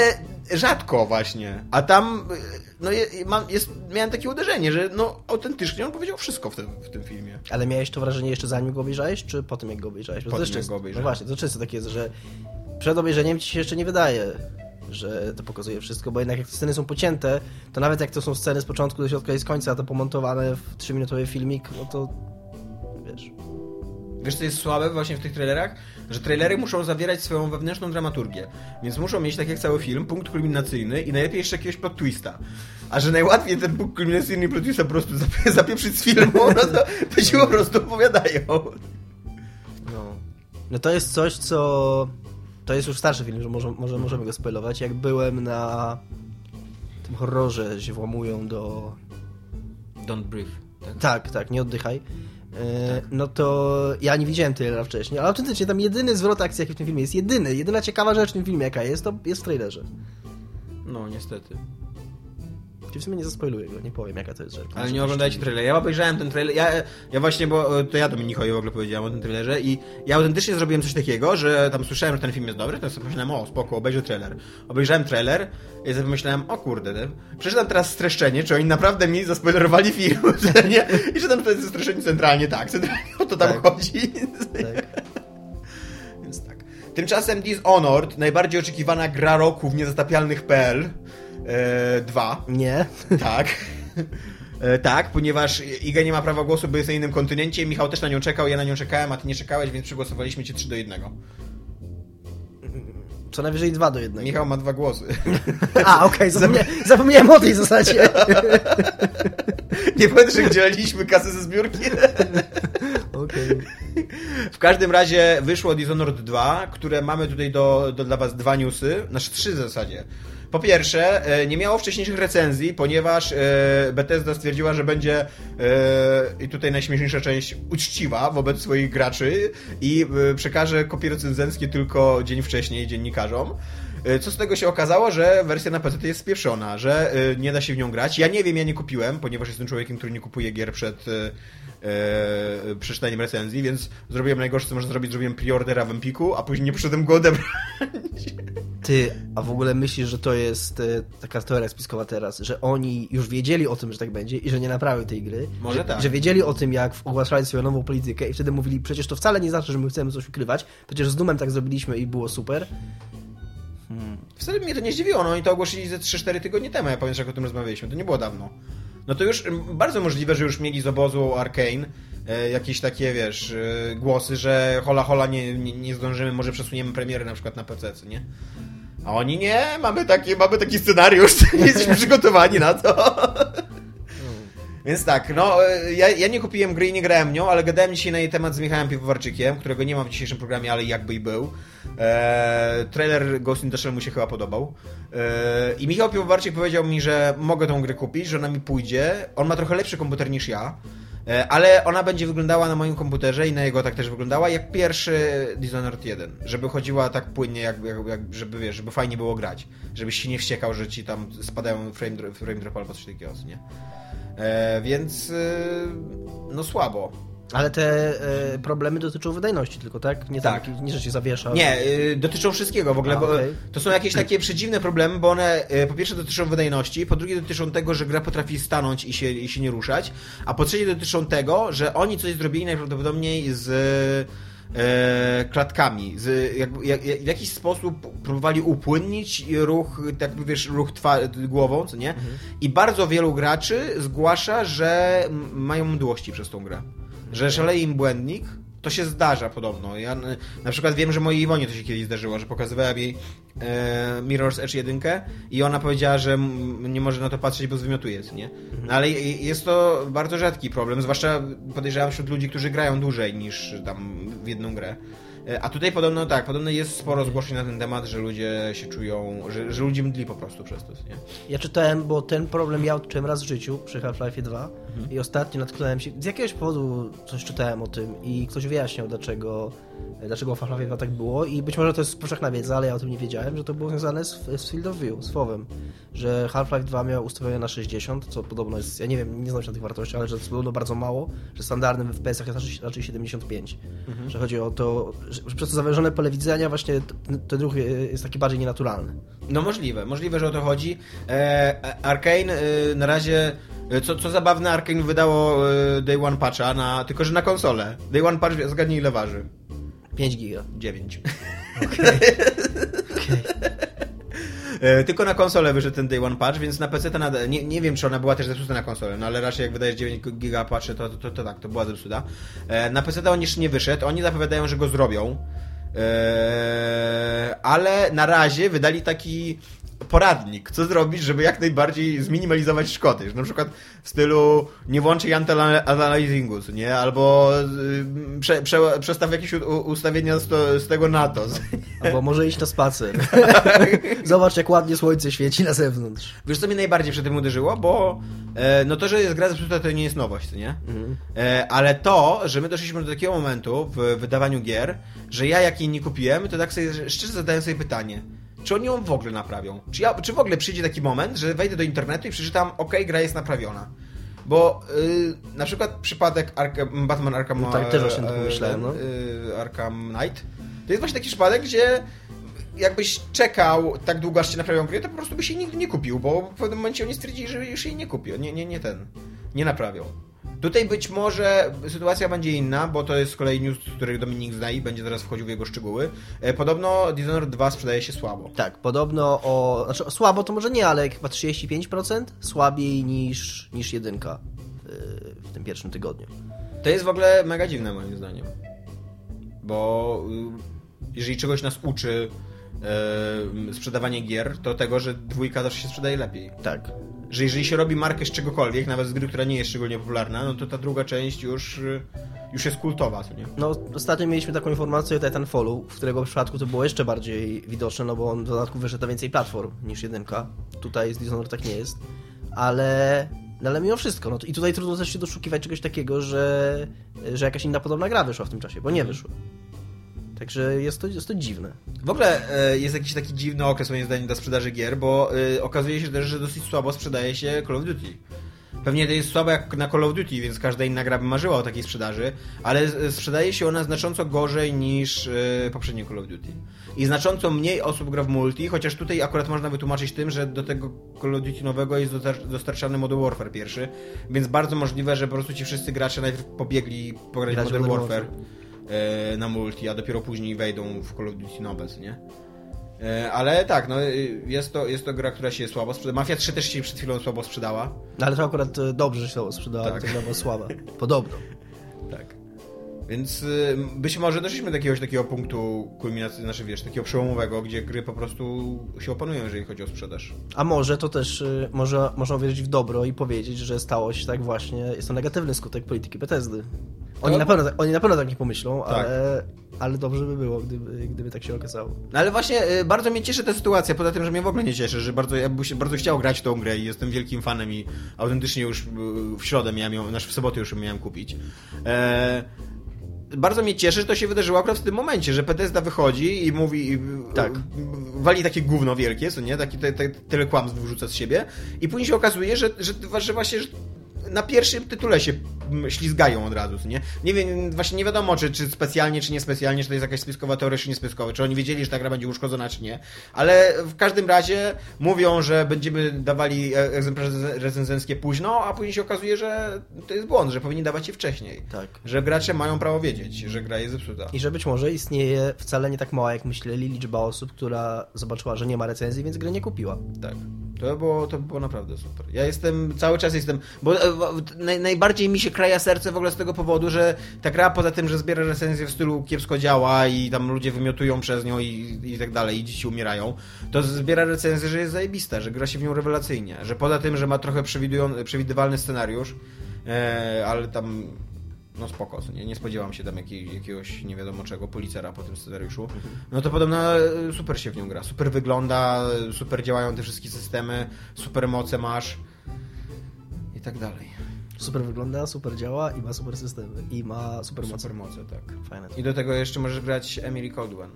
rzadko właśnie. A tam y, no, jest, miałem takie uderzenie, że no autentycznie on powiedział wszystko w tym, w tym filmie. Ale miałeś to wrażenie jeszcze zanim go obejrzałeś, czy po tym jak go obejrzałeś? Bo Po tym, jak go obejrzałem. No właśnie, to często tak jest, że przed obejrzeniem ci się jeszcze nie wydaje, że to pokazuje wszystko, bo jednak jak te sceny są pocięte, to nawet jak to są sceny z początku do środka i z końca, to pomontowane w 3-minutowy filmik, no to. Wiesz, co jest słabe właśnie w tych trailerach? Że trailery muszą zawierać swoją wewnętrzną dramaturgię. Więc muszą mieć, tak jak cały film, punkt kulminacyjny i najlepiej jeszcze jakiegoś plot twista. A że najłatwiej ten punkt kulminacyjny i plot twista po prostu zap- zapieprzyć z filmu, no to, to ci po prostu opowiadają. No. no to jest coś, co... To jest już starszy film, że może, może możemy go spoilować. Jak byłem na tym horrorze, się włamują do Don't breathe. Tak? Tak, tak, nie oddychaj. E, No to ja nie widziałem trailera wcześniej, ale autentycznie tam jedyny zwrot akcji, jaki w tym filmie jest, jedyny, jedyna ciekawa rzecz w tym filmie, jaka jest, to jest w trailerze. No, niestety. W sumie nie zaspoiluję go, nie powiem, jaka to jest rzecz. Ale nie oglądajcie trailer. Ja obejrzałem ten trailer. Ja, ja właśnie, bo e, to ja Dominikowi w ogóle powiedziałem o tym trailerze i ja autentycznie zrobiłem coś takiego, że tam słyszałem, że ten film jest dobry, to sobie pomyślałem, o spoko, obejrzę trailer. Obejrzałem trailer i sobie pomyślałem, o kurde, nie? przeczytam teraz streszczenie, czy oni naprawdę mi zaspoilerowali film, nie? I czytam to jest streszczenie centralnie, tak, centralnie o to tam Tak. chodzi. Tak. Więc tak. Tymczasem Dishonored, najbardziej oczekiwana gra roku w niezatapialnych.pl e, 2. Nie. Tak. E, tak, ponieważ Iga nie ma prawa głosu, bo jest na innym kontynencie. Michał też na nią czekał, ja na nią czekałem, a ty nie czekałeś, więc przegłosowaliśmy cię 3 do 1. Co najwyżej dwa do jednego. Michał ma dwa głosy. A, okej, zapomnia zapomniałem o tej zasadzie. nie powiem, że dzieliliśmy kasę ze zbiórki. Okej. W każdym razie wyszło Dishonored 2, które mamy tutaj do, do dla was dwa newsy, znaczy trzy w zasadzie. Po pierwsze, e, nie miało wcześniejszych recenzji, ponieważ e, Bethesda stwierdziła, że będzie e, i tutaj najśmieszniejsza część uczciwa wobec swoich graczy i przekaże kopie recenzenckie tylko dzień wcześniej dziennikarzom. E, Co z tego się okazało, że wersja na PC jest spieszona, że e, nie da się w nią grać. Ja nie wiem, ja nie kupiłem, ponieważ jestem człowiekiem, który nie kupuje gier przed e, przeczytaniem recenzji, więc zrobiłem najgorsze, co można zrobić, zrobiłem preordera w Empiku, a później nie przyszedłem go odebrać. Ty, a w ogóle myślisz, że to jest taka teoria spiskowa teraz, że oni już wiedzieli o tym, że tak będzie i że nie naprawiły tej gry? Może że, tak. Że wiedzieli o tym, jak ogłaszali swoją nową politykę i wtedy mówili, przecież to wcale nie znaczy, że my chcemy coś ukrywać, przecież z Dumem tak zrobiliśmy i było super. Wcale mnie to nie zdziwiło, no oni to ogłosili ze 3-4 tygodnie temu, ja pamiętam, jak o tym rozmawialiśmy, to nie było dawno. No to już bardzo możliwe, że już mieli z obozu Arkane e, jakieś takie, wiesz, e, głosy, że hola hola nie, nie, nie zdążymy, może przesuniemy premierę na przykład na PC, nie? A oni nie, mamy taki, mamy taki scenariusz, jesteśmy przygotowani na to. Więc tak, no e, ja, ja nie kupiłem gry i nie grałem nią, ale gadałem dzisiaj na jej temat z Michałem Piwowarczykiem, którego nie ma w dzisiejszym programie, ale jakby i był. E, trailer Ghost in the Shell mu się chyba podobał. E, I Michał Piwowarczyk powiedział mi, że mogę tą grę kupić, że ona mi pójdzie. On ma trochę lepszy komputer niż ja. E, ale ona będzie wyglądała na moim komputerze i na jego tak też wyglądała, jak pierwszy Dishonored 1. Żeby chodziła tak płynnie, jak, żeby wiesz, żeby fajnie było grać. Żebyś się nie wściekał, że ci tam spadają frame, frame drop albo coś takiego, nie? E, więc e, no słabo. Ale te e, problemy dotyczą wydajności tylko, tak? Nie, Tak. tak. nie że się zawiesza. Nie, y, dotyczą wszystkiego w ogóle, A, bo okej. to są jakieś takie przedziwne problemy, bo one y, po pierwsze dotyczą wydajności, po drugie dotyczą tego, że gra potrafi stanąć i się, i się nie ruszać, a po trzecie dotyczą tego, że oni coś zrobili najprawdopodobniej z e, klatkami, z, jak, jak, jak, w jakiś sposób próbowali upłynnić ruch, tak wiesz, ruch twa, głową, co nie? I bardzo wielu graczy zgłasza, że mają mdłości przez tą grę. Że szaleje im błędnik, to się zdarza podobno. Ja na przykład wiem, że mojej Iwonie to się kiedyś zdarzyło, że pokazywałem jej e, Mirror's Edge 1 i ona powiedziała, że nie może na to patrzeć, bo zwymiotuje, nie? No, ale jest to bardzo rzadki problem, zwłaszcza podejrzewam wśród ludzi, którzy grają dłużej niż tam w jedną grę. E, A tutaj podobno tak, podobno jest sporo zgłoszeń na ten temat, że ludzie się czują, że, że ludzie mdli po prostu przez to, nie? Ja czytałem, bo ten problem ja odczułem raz w życiu przy Half-Life 2 Mhm. i ostatnio natknąłem się, z jakiegoś powodu coś czytałem o tym i ktoś wyjaśniał, dlaczego, dlaczego w Half-Life 2 tak było i być może to jest powszechna wiedza, ale ja o tym nie wiedziałem, że to było związane z, z Field of View, z FOWem, że Half-Life 2 miał ustawione na 60, co podobno jest, ja nie wiem, nie znam się na tych wartościach, ale że to jest podobno bardzo mało, że standardem w FPS-ach jest raczej, raczej 75, Mhm. że chodzi o to, że, przez to zawężone pole widzenia właśnie ten ruch jest taki bardziej nienaturalny. No możliwe, możliwe, że o to chodzi. E, Arkane e, na razie, e, co, co zabawne, Arkane wydało e, Day One Patcha, na, tylko że na konsolę. Day One Patch, zgadnij ile waży? 5 giga. 9. E, Tylko na konsolę wyszedł ten Day One Patch, więc na PC to nada, nie, nie wiem, czy ona była też zepsuta na konsolę, no ale raczej jak wydajesz 9 giga patchy, to, to, to, to tak, to była zepsuta. E, Na PC to on jeszcze nie wyszedł, oni zapowiadają, że go zrobią, E, ale na razie wydali taki poradnik, co zrobić, żeby jak najbardziej zminimalizować szkody. Że na przykład w stylu nie włączaj co nie? Albo y, prze, prze, przestaw jakieś u, ustawienia z, to, z tego NATO. Albo może iść na spacer. Zobacz, jak ładnie słońce świeci na zewnątrz. Wiesz, co mnie najbardziej przy tym uderzyło? Bo e, no to, że jest gra zepsuta, to nie jest nowość, nie? E, ale to, że my doszliśmy do takiego momentu w wydawaniu gier, że ja jak jej nie kupiłem, to tak sobie szczerze zadałem sobie pytanie, czy oni ją w ogóle naprawią? Czy, ja, czy w ogóle przyjdzie taki moment, że wejdę do internetu i przeczytam, ok, gra jest naprawiona? Bo y, na przykład przypadek Arkham, Batman Arkham... No tak, też właśnie tak e, pomyślałem, no. y, Arkham Knight, to jest właśnie taki przypadek, gdzie jakbyś czekał tak długo, aż się naprawią gry, to po prostu byś jej nigdy nie kupił, bo w pewnym momencie oni stwierdzili, że już jej nie kupią, nie, nie, nie ten, nie naprawią. Tutaj być może sytuacja będzie inna, bo to jest z kolei news, który Dominik zna i będzie teraz wchodził w jego szczegóły. E, Podobno Dishonored 2 sprzedaje się słabo. Tak, podobno o... Znaczy, słabo to może nie, ale chyba 35% słabiej niż, niż jedynka yy, w tym pierwszym tygodniu. To jest w ogóle mega dziwne moim zdaniem. Bo y, jeżeli czegoś nas uczy e, sprzedawanie gier, to tego, że dwójka zawsze się sprzedaje lepiej. Tak. Że jeżeli się robi markę z czegokolwiek, nawet z gry, która nie jest szczególnie popularna, no to ta druga część już, y, już jest kultowa, co nie? No, ostatnio mieliśmy taką informację o Titanfallu, w którego przypadku to było jeszcze bardziej widoczne, no bo on w dodatku wyszedł na więcej platform niż jedynka. Tutaj z Dishonored tak nie jest. Ale... No ale mimo wszystko, no i tutaj trudno też się doszukiwać czegoś takiego, że, że jakaś inna podobna gra wyszła w tym czasie, bo nie wyszła. Także jest to, jest to dziwne. W ogóle e, jest jakiś taki dziwny okres, moim zdaniem, dla sprzedaży gier, bo e, okazuje się też, że dosyć słabo sprzedaje się Call of Duty. Pewnie to jest słabo jak na Call of Duty, więc każda inna gra by marzyła o takiej sprzedaży, ale e, sprzedaje się ona znacząco gorzej niż poprzednie Call of Duty. I znacząco mniej osób gra w multi, chociaż tutaj akurat można wytłumaczyć tym, że do tego Call of Duty nowego jest dostar- dostarczany Modern Warfare pierwszy, więc bardzo możliwe, że po prostu ci wszyscy gracze najpierw pobiegli pograć Modern Warfare e, na multi, a dopiero później wejdą w Call of Duty nie? E, Ale tak, no y, jest to, jest to gra, która się słabo sprzeda. Mafia 3 też się przed chwilą słabo sprzedała. No, ale to akurat e, dobrze się sprzedała, Tak. tak. to była słaba. Podobno. Więc y, być może doszliśmy do jakiegoś takiego punktu kulminacji, znaczy wiesz, takiego przełomowego, gdzie gry po prostu się opanują, jeżeli chodzi o sprzedaż. A może to też, y, może, można uwierzyć w dobro i powiedzieć, że stało się tak właśnie, jest to negatywny skutek polityki Bethesdy. Oni, No. na, pewno, tak- oni na pewno tak nie pomyślą, Tak. ale ale dobrze by było, gdyby, gdyby tak się okazało. No ale właśnie y, bardzo mnie cieszy ta sytuacja, poza tym, że mnie w ogóle nie cieszy, że bardzo, ja bym się bardzo chciał grać w tą grę i jestem wielkim fanem i autentycznie już y, w środę miałem ją, znaczy w sobotę już ją miałem kupić. E, bardzo mnie cieszy, że to się wydarzyło akurat w tym momencie, że Bethesda wychodzi i mówi, Tak. wali takie gówno wielkie, co nie? Taki, te, te, tyle kłamstw wyrzuca z siebie i później się okazuje, że, że, że właśnie że na pierwszym tytule się ślizgają od razu, nie? Nie wiem, właśnie nie wiadomo, czy, czy specjalnie, czy niespecjalnie, czy to jest jakaś spiskowa teoria, czy niespiskowa, czy oni wiedzieli, że ta gra będzie uszkodzona, czy nie, ale w każdym razie mówią, że będziemy dawali e, egzemplarze recenzenckie późno, a później się okazuje, że to jest błąd, że powinni dawać je wcześniej. Tak. Że gracze mają prawo wiedzieć, że gra jest zepsuta. I że być może istnieje wcale nie tak mała, jak myśleli, liczba osób, która zobaczyła, że nie ma recenzji, więc gry nie kupiła. Tak. To było, to było naprawdę super. Ja jestem, cały czas jestem, bo e, naj, najbardziej mi się kraja serce w ogóle z tego powodu, że ta gra poza tym, że zbiera recenzje w stylu kiepsko działa i tam ludzie wymiotują przez nią i, i tak dalej, i dzieci umierają, to zbiera recenzje, że jest zajebista, że gra się w nią rewelacyjnie, że poza tym, że ma trochę przewidywalny scenariusz, e, ale tam no spoko, nie, nie spodziewam się tam jakiej, jakiegoś nie wiadomo czego, policera po tym scenariuszu. No to podobno e, super się w nią gra, super wygląda, super działają te wszystkie systemy, super moce masz i tak dalej. Super wygląda, super działa i ma super systemy. I ma super moce. Super moce, tak. Fajne. I do tego jeszcze możesz grać Emily Caldwell.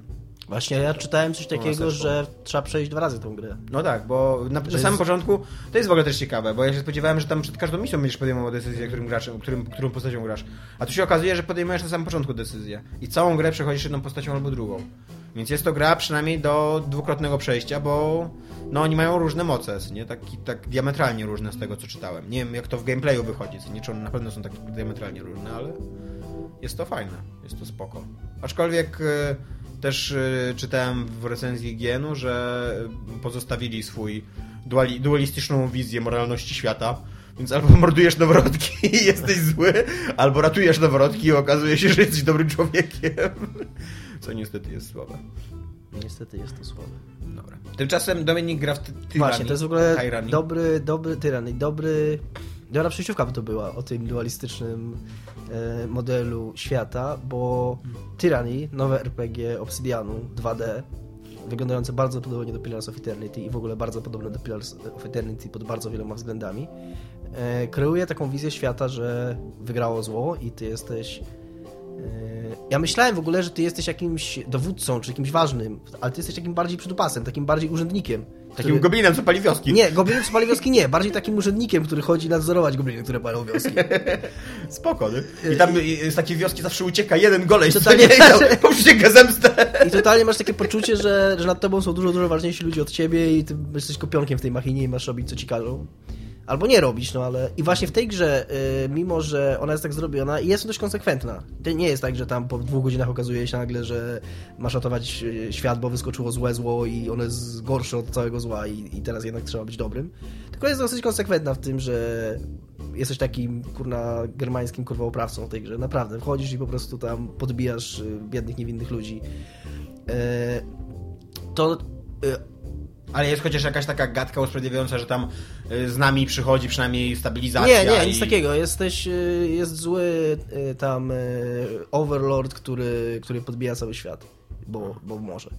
Właśnie ja czytałem coś takiego, że trzeba przejść dwa razy tą grę. No tak, bo na, na jest- samym początku to jest w ogóle też ciekawe, bo ja się spodziewałem, że tam przed każdą misją będziesz podejmował decyzję, którym graczem, którym, którą postacią grasz. A tu się okazuje, że podejmujesz na samym początku decyzję. I całą grę przechodzisz jedną postacią albo drugą. Więc jest to gra przynajmniej do dwukrotnego przejścia, bo no oni mają różne moce, nie? Tak, tak diametralnie różne z tego, co czytałem. Nie wiem, jak to w gameplayu wychodzi, nie? czy one na pewno są tak diametralnie różne, ale jest to fajne, jest to spoko. Aczkolwiek e, też e, czytałem w recenzji IGN-u, że pozostawili swój duali, dualistyczną wizję moralności świata. Więc albo mordujesz noworodki i jesteś zły, albo ratujesz noworodki i okazuje się, że jesteś dobrym człowiekiem. Co niestety jest słabe. Niestety jest to słabe. Dobra. Tymczasem Dominik gra w ty- Tyranny. Właśnie, to jest w ogóle dobry, dobry tyran i dobry... Dobra przejściówka by to była o tym dualistycznym e, modelu świata, bo Tyranny, nowe RPG Obsidianu 2D, wyglądające bardzo podobnie do Pillars of Eternity i w ogóle bardzo podobne do Pillars of Eternity pod bardzo wieloma względami, e, kreuje taką wizję świata, że wygrało zło i ty jesteś Ja myślałem w ogóle, że ty jesteś jakimś dowódcą, czy jakimś ważnym, ale ty jesteś takim bardziej przydupasem, takim bardziej urzędnikiem. Takim który- goblinem, co pali wioski. Nie, goblinem co pali wioski nie, bardziej takim urzędnikiem, który chodzi nadzorować gobliny, które palą wioski. Spoko, nie? I tam y, z takiej wioski zawsze ucieka jeden golej, co Totalnie- nie i przysięga zemstę. I totalnie masz takie poczucie, że, że nad tobą są dużo, dużo ważniejsi ludzie od ciebie i ty jesteś kopionkiem w tej machinie i masz robić, co ci każą. Albo nie robić, no ale... I właśnie w tej grze, y, mimo że ona jest tak zrobiona, jest dość konsekwentna. To nie jest tak, że tam po dwóch godzinach okazuje się nagle, że masz ratować y, świat, bo wyskoczyło złe zło i ono jest gorsze od całego zła i, i teraz jednak trzeba być dobrym. Tylko jest dosyć konsekwentna w tym, że jesteś takim, kurna, germańskim kurwałoprawcą w tej grze. Naprawdę, wchodzisz i po prostu tam podbijasz y, biednych, niewinnych ludzi. To Ale jest chociaż jakaś taka gadka usprawiedliwiająca, że tam y, z nami przychodzi przynajmniej stabilizacja. Nie, nie, nic i... takiego. Jesteś, y, jest zły y, tam overlord, który, który podbija cały świat, bo, bo może.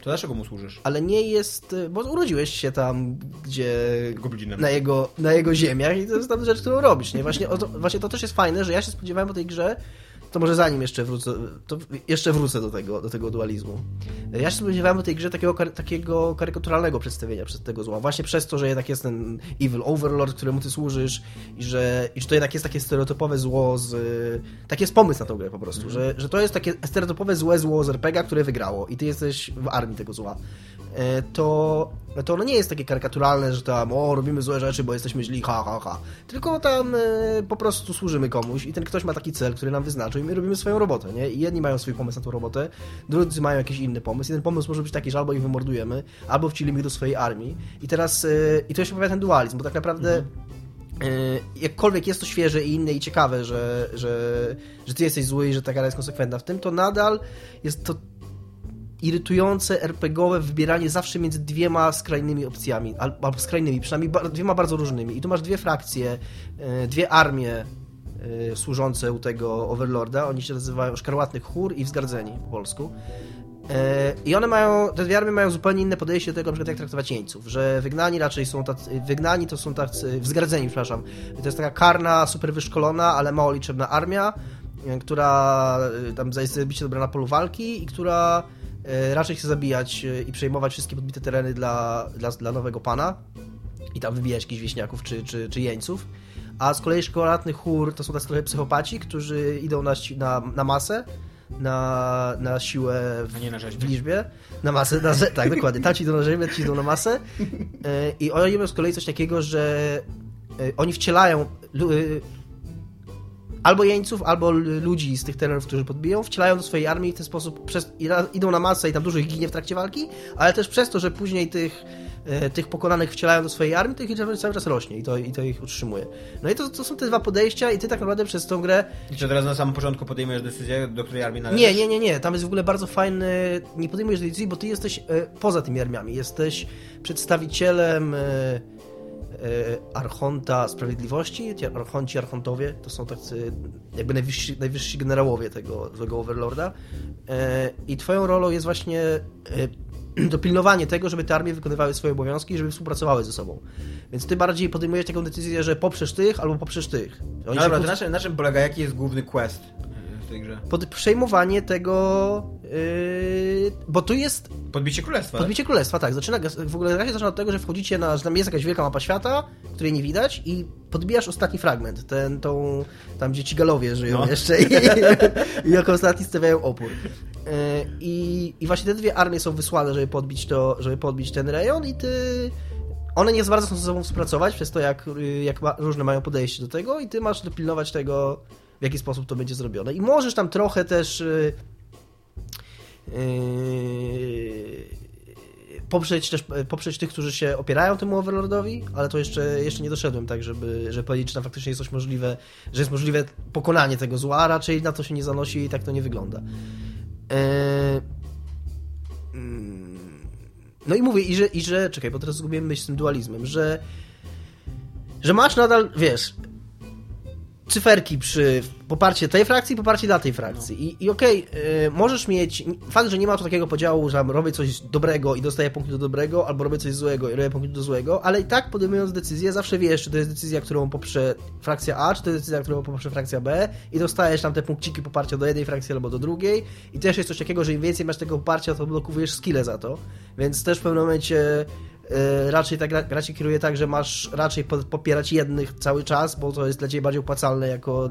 To dlaczego mu służysz? Ale nie jest, bo urodziłeś się tam, gdzie Goblinem. na jego, na jego ziemiach i to jest tam rzecz, którą robisz, nie? Właśnie, to, właśnie to też jest fajne, że ja się spodziewałem po tej grze, to może zanim jeszcze wrócę, to jeszcze wrócę do tego, do tego dualizmu. Ja się spodziewałem po tej grze takiego, takiego karykaturalnego przedstawienia przez tego zła. Właśnie przez to, że jednak jest ten evil overlord, któremu ty służysz i że, i że to jednak jest takie stereotypowe zło z... Taki jest pomysł na tą grę po prostu, że, że to jest takie stereotypowe złe zło z RPG, które wygrało i ty jesteś w armii tego zła. E, To, to ono nie jest takie karykaturalne, że tam o, robimy złe rzeczy, bo jesteśmy źli, ha, ha, ha. Tylko tam e, po prostu służymy komuś i ten ktoś ma taki cel, który nam wyznaczył i my robimy swoją robotę, nie? I jedni mają swój pomysł na tą robotę, drudzy mają jakiś inny pomysł i ten pomysł może być taki, że albo ich wymordujemy, albo wcilimy ich do swojej armii. I teraz, e, i to się pojawia ten dualizm, bo tak naprawdę e, jakkolwiek jest to świeże i inne i ciekawe, że, że, że ty jesteś zły i że ta gra jest konsekwentna w tym, to nadal jest to irytujące RPGowe wybieranie zawsze między dwiema skrajnymi opcjami, al- albo skrajnymi, przynajmniej dwiema bardzo różnymi. I tu masz dwie frakcje, e, dwie armie y, służące u tego Overlorda. Oni się nazywają Szkarłatny Chór i Wzgardzeni po polsku. E, I one mają, te dwie armie mają zupełnie inne podejście do tego, jak traktować jeńców, że wygnani raczej są tacy, wygnani to są tacy, wzgardzeni, przepraszam, to jest taka karna, super wyszkolona, ale mało liczebna armia, e, która e, tam jest bicie dobra na polu walki i która raczej chce zabijać i przejmować wszystkie podbite tereny dla, dla, dla nowego pana i tam wybijać jakichś wieśniaków czy, czy, czy jeńców. A z kolei szkolatny chór to są tacy trochę psychopaci, którzy idą na, na, na masę, na, na siłę w, nie na w liczbie. Na masę, na, tak, dokładnie. Tam ci idą na rzeźbę, ci idą na masę. E, I oni mają z kolei coś takiego, że e, oni wcielają e, albo jeńców, albo ludzi z tych terenów, którzy podbiją, wcielają do swojej armii i w ten sposób przez, idą na masę i tam dużo ich ginie w trakcie walki, ale też przez to, że później tych E, tych pokonanych wcielają do swojej armii, to ich liczba cały czas rośnie i to, i to ich utrzymuje. No i to, to są te dwa podejścia i ty tak naprawdę przez tą grę... I czy teraz na samym początku podejmujesz decyzję, do której armii należysz? Nie, nie, nie, nie. Tam jest w ogóle bardzo fajny... Nie podejmujesz decyzji, bo ty jesteś e, poza tymi armiami. Jesteś przedstawicielem... E, Archonta Sprawiedliwości, ci Archonci, Archontowie, to są tacy jakby najwyżsi, najwyżsi generałowie tego złego Overlorda i twoją rolą jest właśnie dopilnowanie tego, żeby te armie wykonywały swoje obowiązki i żeby współpracowały ze sobą. Więc ty bardziej podejmujesz taką decyzję, że poprzesz tych albo poprzesz tych. Oni no dobra, na, czym, na czym polega, jaki jest główny quest w tej grze? Pod przejmowanie tego, yy... bo tu jest... Podbicie królestwa. Podbicie królestwa, tak. Zaczyna, w ogóle gra się zaczyna od tego, że wchodzicie na, że tam jest jakaś wielka mapa świata, której nie widać i podbijasz ostatni fragment, ten, tą, tam gdzie ci galowie żyją no. jeszcze i, i jako ostatni stawiają opór. E, I, I właśnie te dwie armie są wysłane, żeby podbić, to, żeby podbić ten rejon i ty... One nie bardzo chcą ze sobą współpracować, przez to jak, jak ma, różne mają podejście do tego i ty masz dopilnować tego, w jaki sposób to będzie zrobione. I możesz tam trochę też... Yy, poprzeć też poprzeć tych, którzy się opierają temu Overlordowi, ale to jeszcze, jeszcze nie doszedłem tak, żeby, żeby powiedzieć, czy tam faktycznie jest coś możliwe, że jest możliwe pokonanie tego zła, raczej na to się nie zanosi i tak to nie wygląda. Eee... No i mówię, i że, i że, czekaj, bo teraz zgubiłem myśl z tym dualizmem, że że masz nadal, wiesz, cyferki przy poparcie tej frakcji, poparcie dla tej frakcji. No. I, i okej, okay, możesz mieć. Fakt, że nie ma tu takiego podziału, że robię coś dobrego i dostaję punkty do dobrego, albo robię coś złego i robię punkty do złego, ale i tak podejmując decyzję, zawsze wiesz, czy to jest decyzja, którą poprze frakcja A, czy to jest decyzja, którą poprze frakcja B, i dostajesz tam te punkciki poparcia do jednej frakcji albo do drugiej. I też jest coś takiego, że im więcej masz tego poparcia, to blokujesz skille za to. Więc też w pewnym momencie raczej tak gra się kieruje tak, że masz raczej popierać jednych cały czas, bo to jest dla ciebie bardziej opłacalne jako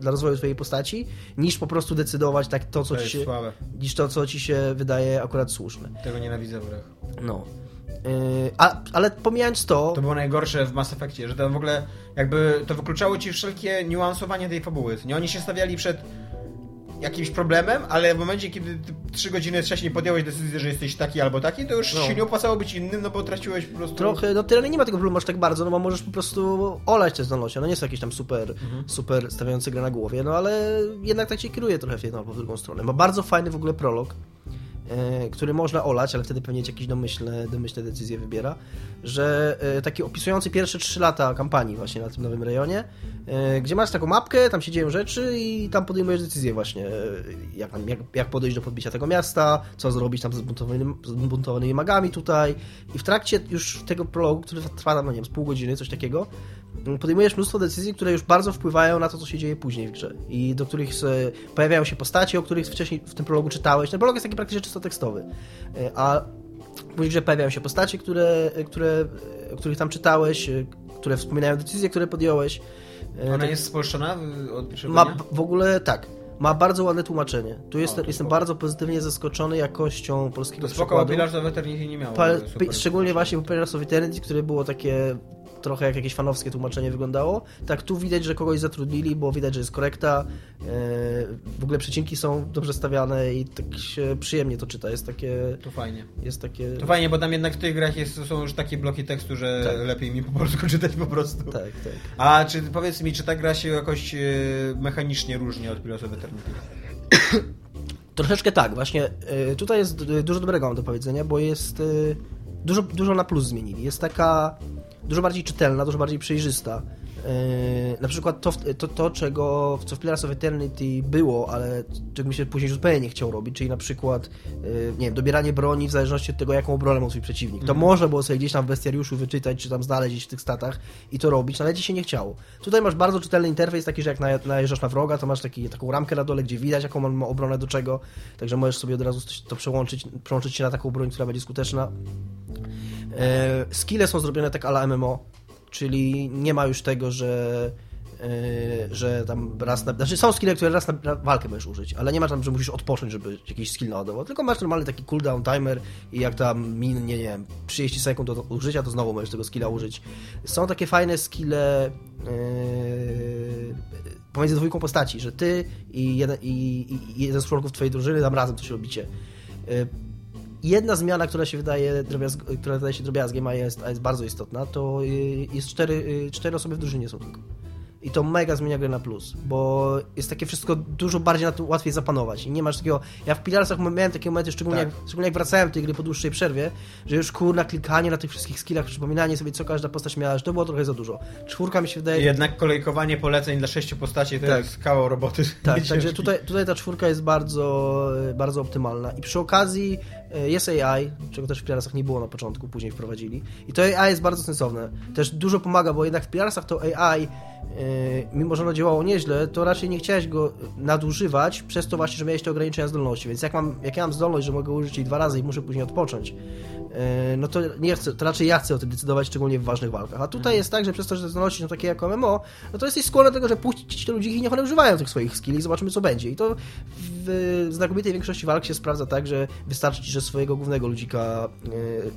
dla rozwoju twojej postaci, niż po prostu decydować tak to, co to ci się, słabe. niż to, co ci się wydaje akurat słuszne. Tego nienawidzę w grach. No. Yy, a, ale pomijając to... To było najgorsze w Mass Effectie, że to w ogóle jakby to wykluczało ci wszelkie niuansowanie tej fabuły. Nie oni się stawiali przed jakimś problemem, ale w momencie, kiedy trzy godziny wcześniej podjąłeś decyzję, że jesteś taki albo taki, to już no. się nie opłacało być innym, no bo traciłeś po prostu... Trochę, no tyle nie ma tego problemu aż tak bardzo, no bo możesz po prostu olać te zdolności, no nie jest jakiś tam super, mhm. super stawiający grę na głowie, no ale jednak tak się kieruje trochę w jedną albo w drugą stronę. Ma bardzo fajny w ogóle prolog, który można olać, ale wtedy pewnie jakieś domyślne, domyślne decyzje wybiera, że e, taki opisujący pierwsze trzy lata kampanii właśnie na tym nowym rejonie, e, gdzie masz taką mapkę, tam się dzieją rzeczy i tam podejmujesz decyzje właśnie, jak, jak, jak podejść do podbicia tego miasta, co zrobić tam z zbuntowanymi, zbuntowanymi magami tutaj. I w trakcie już tego prologu, który trwa tam, no nie wiem, z pół godziny, coś takiego, podejmujesz mnóstwo decyzji, które już bardzo wpływają na to, co się dzieje później w grze i do których pojawiają się postacie, o których wcześniej w tym prologu czytałeś. Ten prolog jest taki praktycznie czysto tekstowy, e, a później grze pojawiają się postacie, które, które, o których tam czytałeś, e, które wspominają decyzje, które podjąłeś. E, Ona jest spolszczona od Ma w ogóle tak. Ma bardzo ładne tłumaczenie. Tu jest, o, jestem spoko. bardzo pozytywnie zaskoczony jakością polskiego to spoko, przekładu. Pillars of Eternity nie miało. Pa, szczególnie właśnie Pillars of Eternity, które było takie trochę jak jakieś fanowskie tłumaczenie wyglądało. Tak tu widać, że kogoś zatrudnili, bo widać, że jest korekta. E, w ogóle przecinki są dobrze stawiane i tak się przyjemnie to czyta. Jest takie... To fajnie. Jest takie... To fajnie, bo tam jednak w tych grach jest, są już takie bloki tekstu, że tak. lepiej mi po polsku czytać po prostu. Tak, tak. A czy powiedz mi, czy ta gra się jakoś e, mechanicznie różni od Pillars of Eternity? Troszeczkę tak, właśnie e, tutaj jest dużo dobrego mam do powiedzenia, bo jest dużo, dużo na plus zmienili. Jest taka dużo bardziej czytelna, dużo bardziej przejrzysta. Yy, na przykład to, to, to, czego, co w Pillars of Eternity było, ale czego mi się później zupełnie nie chciał robić, czyli na przykład yy, nie wiem, dobieranie broni w zależności od tego, jaką broń ma swój przeciwnik. To mm. można było sobie gdzieś tam w bestiariuszu wyczytać, czy tam znaleźć w tych statach i to robić, ale ci się nie chciało. Tutaj masz bardzo czytelny interfejs, taki, że jak najeżdżasz na wroga, to masz taki, taką ramkę na dole, gdzie widać, jaką on ma obronę do czego, także możesz sobie od razu to przełączyć, przełączyć się na taką broń, która będzie skuteczna. Yy, skille są zrobione tak ala MMO, czyli nie ma już tego, że Yy, że tam raz na... Znaczy są skille, które raz na, walkę możesz użyć, ale nie ma tam, że musisz odpocząć, żeby jakiś skill naładował, tylko masz normalny taki cooldown timer i jak tam minie, nie wiem, 30 sekund do użycia, to znowu możesz tego skilla użyć. Są takie fajne skille yy, pomiędzy dwójką postaci, że ty i jeden, i, i jeden z członków twojej drużyny tam razem coś robicie. Jedna zmiana, która się wydaje, która wydaje się drobiazgiem, a jest, a jest bardzo istotna, to y, jest cztery, y, cztery osoby w drużynie są tylko. I to mega zmienia grę na plus, bo jest takie wszystko dużo bardziej na to łatwiej zapanować. I nie masz takiego. Ja w Pilarsach miałem takie momenty, szczególnie, tak. jak, szczególnie jak wracałem do tej gry po dłuższej przerwie, że już kurna klikanie na tych wszystkich skillach, przypominanie sobie, co każda postać miała, że to było trochę za dużo. Czwórka mi się wydaje. Jednak kolejkowanie poleceń dla sześciu postaci to tak. jest kawał roboty. Tak, także tutaj, tutaj ta czwórka jest bardzo, bardzo optymalna. I przy okazji e, jest AI, czego też w Pilarsach nie było na początku, później wprowadzili. I to AI jest bardzo sensowne. Też dużo pomaga, bo jednak w Pilarsach to AI E, mimo że ono działało nieźle, to raczej nie chciałeś go nadużywać, przez to właśnie, że miałeś te ograniczenia zdolności. Więc jak, mam, jak ja mam zdolność, że mogę użyć jej dwa razy i muszę później odpocząć, e, no to nie chcę, to raczej ja chcę o tym decydować, szczególnie w ważnych walkach. A tutaj mhm. jest tak, że przez to, że te zdolności są takie jak MMO, no to jesteś skłonny do tego, że puścić te ludzi i niech one używają tych swoich skilli i zobaczymy, co będzie. I to w znakomitej większości walk się sprawdza tak, że wystarczy ci, że swojego głównego ludzika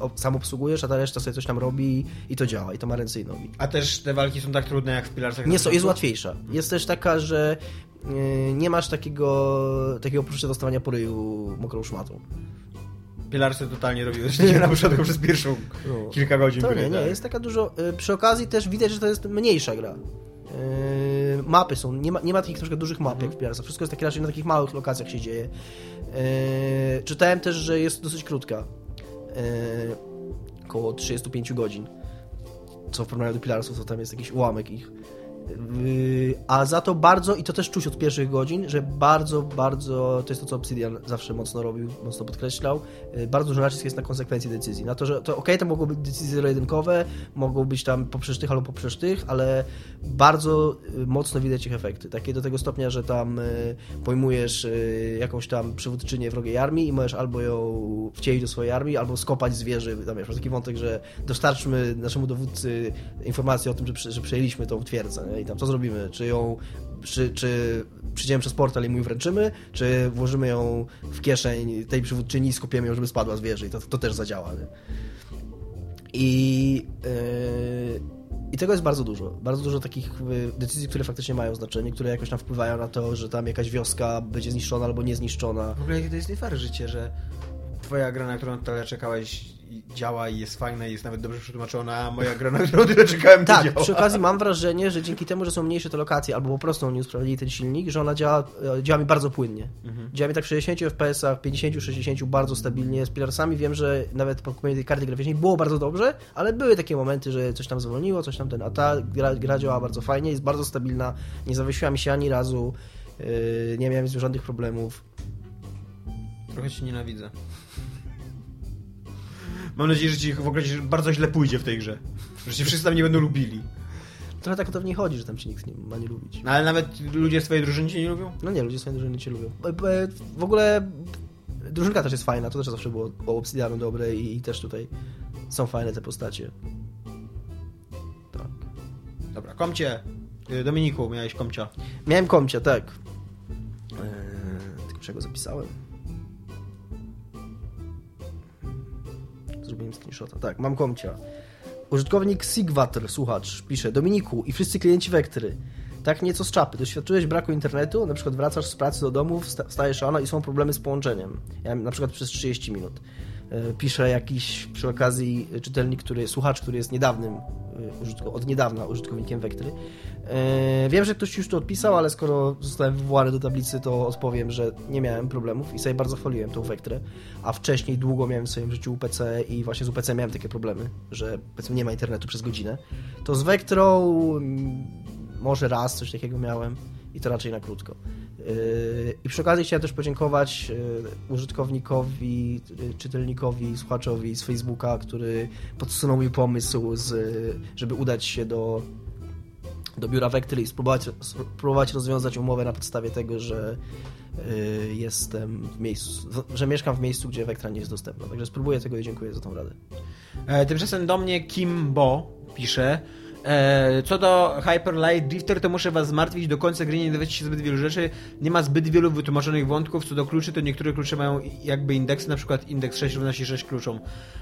e, sam obsługujesz, a ta reszta sobie coś tam robi i to działa, i to ma ręce i nogi. A też te walki są tak trudne jak w Pilar nie so, jest łatwiejsza. Jest też taka, że e, nie masz takiego, takiego poczucia dostawania po ryju mokrą szmatą. Pilarsy totalnie robiły nie na początku przez pierwszą no. kilka godzin. To nie, nie, tak. jest taka dużo... E, przy okazji też widać, że to jest mniejsza gra. Yy, mapy są, nie ma, nie ma takich troszkę dużych map jak w Pilarsach. Wszystko jest takie raczej na takich małych lokacjach się dzieje. Yy, czytałem też, że jest dosyć krótka. Yy, około 35 godzin. Co w porównaniu do Pilarsów, to tam jest jakiś ułamek ich. A za to bardzo, i to też czuć od pierwszych godzin, że bardzo, bardzo, to jest to, co Obsidian zawsze mocno robił, mocno podkreślał, yy, bardzo dużo nacisk jest na konsekwencje decyzji. Na to, że to ok, to mogą być decyzje zero-jedynkowe, mogą być tam poprzez tych albo poprzez tych, ale bardzo yy, mocno widać ich efekty. Takie do tego stopnia, że tam pojmujesz jakąś tam przywódczynię wrogiej armii i możesz albo ją wcielić do swojej armii, albo skopać zwierzy. Tam jest taki wątek, że dostarczmy naszemu dowódcy informację o tym, że, że przejęliśmy tą twierdzę i tam co zrobimy? Czy ją, czy, czy przyjdziemy przez portal i mu wręczymy, czy włożymy ją w kieszeń tej przywódczyni i skupiemy ją, żeby spadła z wieży i to, to też zadziała. Nie? I, yy, I tego jest bardzo dużo. Bardzo dużo takich e, decyzji, które faktycznie mają znaczenie, które jakoś tam wpływają na to, że tam jakaś wioska będzie zniszczona albo niezniszczona. W ogóle to jest nie fair życie, że twoja gra, na którą tyle czekałeś działa i jest fajna i jest nawet dobrze przetłumaczona, a moja gra, na którą tyle czekałem, Tak, działa. przy okazji mam wrażenie, że dzięki temu, że są mniejsze te lokacje, albo po prostu oni usprawnili ten silnik, że ona działa, e, działa mi bardzo płynnie. Mhm. Działa mi tak w 60 FPS-ach, 50-60 bardzo stabilnie. Z Pilarsami wiem, że nawet po kupieniu tej karty graficznej było bardzo dobrze, ale były takie momenty, że coś tam zwolniło, coś tam ten, a ta gra, gra działa bardzo fajnie, jest bardzo stabilna, nie zawiesiła mi się ani razu, yy, nie miałem z żadnych problemów. Trochę się nienawidzę. Mam nadzieję, że ci w ogóle bardzo źle pójdzie w tej grze. Że cię wszyscy tam nie będą lubili. Trochę tak to w niej chodzi, że tam ci nikt nie ma nie lubić. No, ale nawet ludzie z twojej drużyny cię nie lubią? No nie, ludzie z twojej drużyny cię lubią. W ogóle drużynka też jest fajna, to też zawsze było o Obsidianu dobre i, i też tutaj są fajne te postacie. Tak. Dobra, komcie. Y, Dominiku, miałeś komcia. Miałem komcia, tak. Eee, tylko czego zapisałem? Zrobiłem screenshota. Tak, mam komcia. Użytkownik Sigwatr, słuchacz, pisze Dominiku i wszyscy klienci Wektry. Tak nieco z czapy. Doświadczyłeś braku internetu? Na przykład wracasz z pracy do domu, wstajesz rano i są problemy z połączeniem. Ja na przykład przez 30 minut. E, pisze jakiś przy okazji czytelnik, który, słuchacz, który jest niedawnym, e, od niedawna użytkownikiem Wektry. Yy, wiem, że ktoś już to odpisał, ale skoro zostałem wywołany do tablicy, to odpowiem, że nie miałem problemów i sobie bardzo chwaliłem tą Vectrę, a wcześniej długo miałem w swoim życiu UPC i właśnie z UPC miałem takie problemy, że powiedzmy nie ma internetu przez godzinę. To z Vectrą mm, może raz coś takiego miałem i to raczej na krótko. Yy, I przy okazji chciałem też podziękować yy, użytkownikowi, czytelnikowi, słuchaczowi z Facebooka, który podsunął mi pomysł, z, żeby udać się do, do biura Vectry i spróbować, spróbować rozwiązać umowę na podstawie tego, że jestem w miejscu, że mieszkam w miejscu, gdzie Vectra nie jest dostępna. Także spróbuję tego i dziękuję za tą radę. E, tymczasem do mnie Kim Bo pisze, co do Hyper Light Drifter, to muszę was zmartwić, do końca gry nie dowiecie się zbyt wielu rzeczy, nie ma zbyt wielu wytłumaczonych wątków, co do kluczy, to niektóre klucze mają jakby indeksy, na przykład indeks 6 równa się 6 kluczom.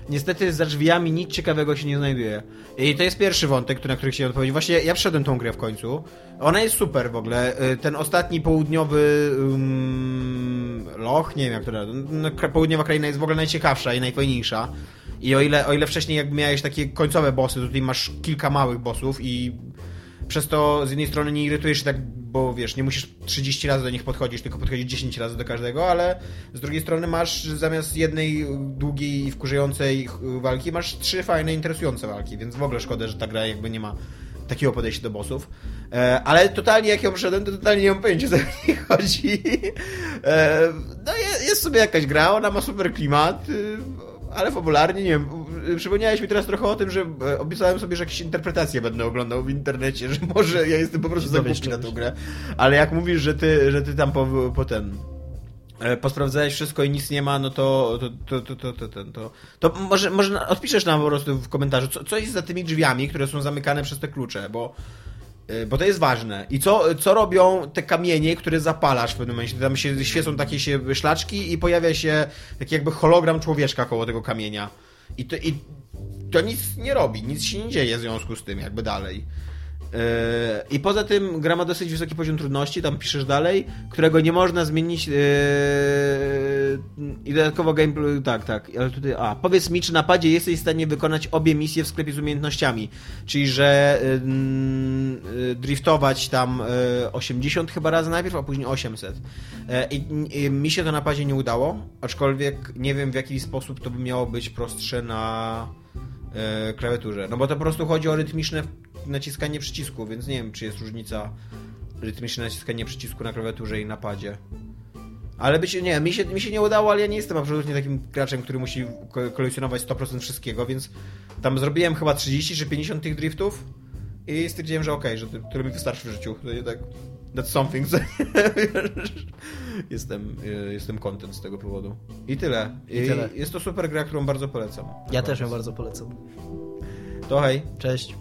Niestety za drzwiami nic ciekawego się nie znajduje. I to jest pierwszy wątek, na który chciałem odpowiedzieć. Właśnie ja przeszedłem tą grę w końcu. Ona jest super w ogóle. E, ten ostatni południowy um, loch, nie wiem jak to no, południowa kraina jest w ogóle najciekawsza i najfajniejsza. I o ile, o ile wcześniej jakby miałeś takie końcowe bossy, to tutaj masz kilka małych bossów i przez to z jednej strony nie irytujesz się tak, bo wiesz, nie musisz 30 razy do nich podchodzić, tylko podchodzić 10 razy do każdego, ale z drugiej strony masz zamiast jednej długiej i wkurzającej walki, masz trzy fajne, interesujące walki, więc w ogóle szkoda, że ta gra jakby nie ma takiego podejścia do bossów. E, ale totalnie jak ją przeszedłem, to totalnie nie mam pojęcia, co nich chodzi. E, no jest sobie jakaś gra, ona ma super klimat, ale fabularnie, nie wiem, przypomniałeś mi teraz trochę o tym, że e, obiecałem sobie, że jakieś interpretacje będę oglądał w internecie, że może ja jestem po prostu za głupi na tą grę, ale jak mówisz, że ty, że ty tam po, po ten e, posprawdzałeś wszystko i nic nie ma, no to to, to, to, to, to, to, to może, może odpiszesz nam po prostu w komentarzu, co, co jest za tymi drzwiami, które są zamykane przez te klucze, bo Y, bo to jest ważne. I co, co robią te kamienie, które zapalasz w pewnym momencie? Tam się świecą takie się szlaczki i pojawia się taki jakby hologram człowieczka koło tego kamienia. I to, i to nic nie robi, nic się nie dzieje w związku z tym, jakby dalej. I poza tym gra ma dosyć wysoki poziom trudności, tam piszesz dalej, którego nie można zmienić yy, i dodatkowo gameplay, tak, tak, ale tutaj, a, powiedz mi, czy na padzie jesteś w stanie wykonać obie misje w sklepie z umiejętnościami, czyli, że yy, driftować tam yy, 80 chyba razy najpierw, a później 800. I, I mi się to na padzie nie udało, aczkolwiek nie wiem w jaki sposób to by miało być prostsze na klawiaturze, no bo to po prostu chodzi o rytmiczne naciskanie przycisku, więc nie wiem, czy jest różnica rytmiczne naciskanie przycisku na klawiaturze i na padzie. Ale być, nie, mi się, mi się nie udało, ale ja nie jestem absolutnie takim graczem, który musi kolekcjonować 100% wszystkiego, więc tam zrobiłem chyba 30 czy 50 tych driftów i stwierdziłem, że okej, okay, że tyle mi wystarczy w życiu. To nie tak, that's something. jestem, jestem content z tego powodu. I tyle. I, I tyle. Jest to super gra, którą bardzo polecam. Ja też ją bardzo polecam. To hej. Cześć.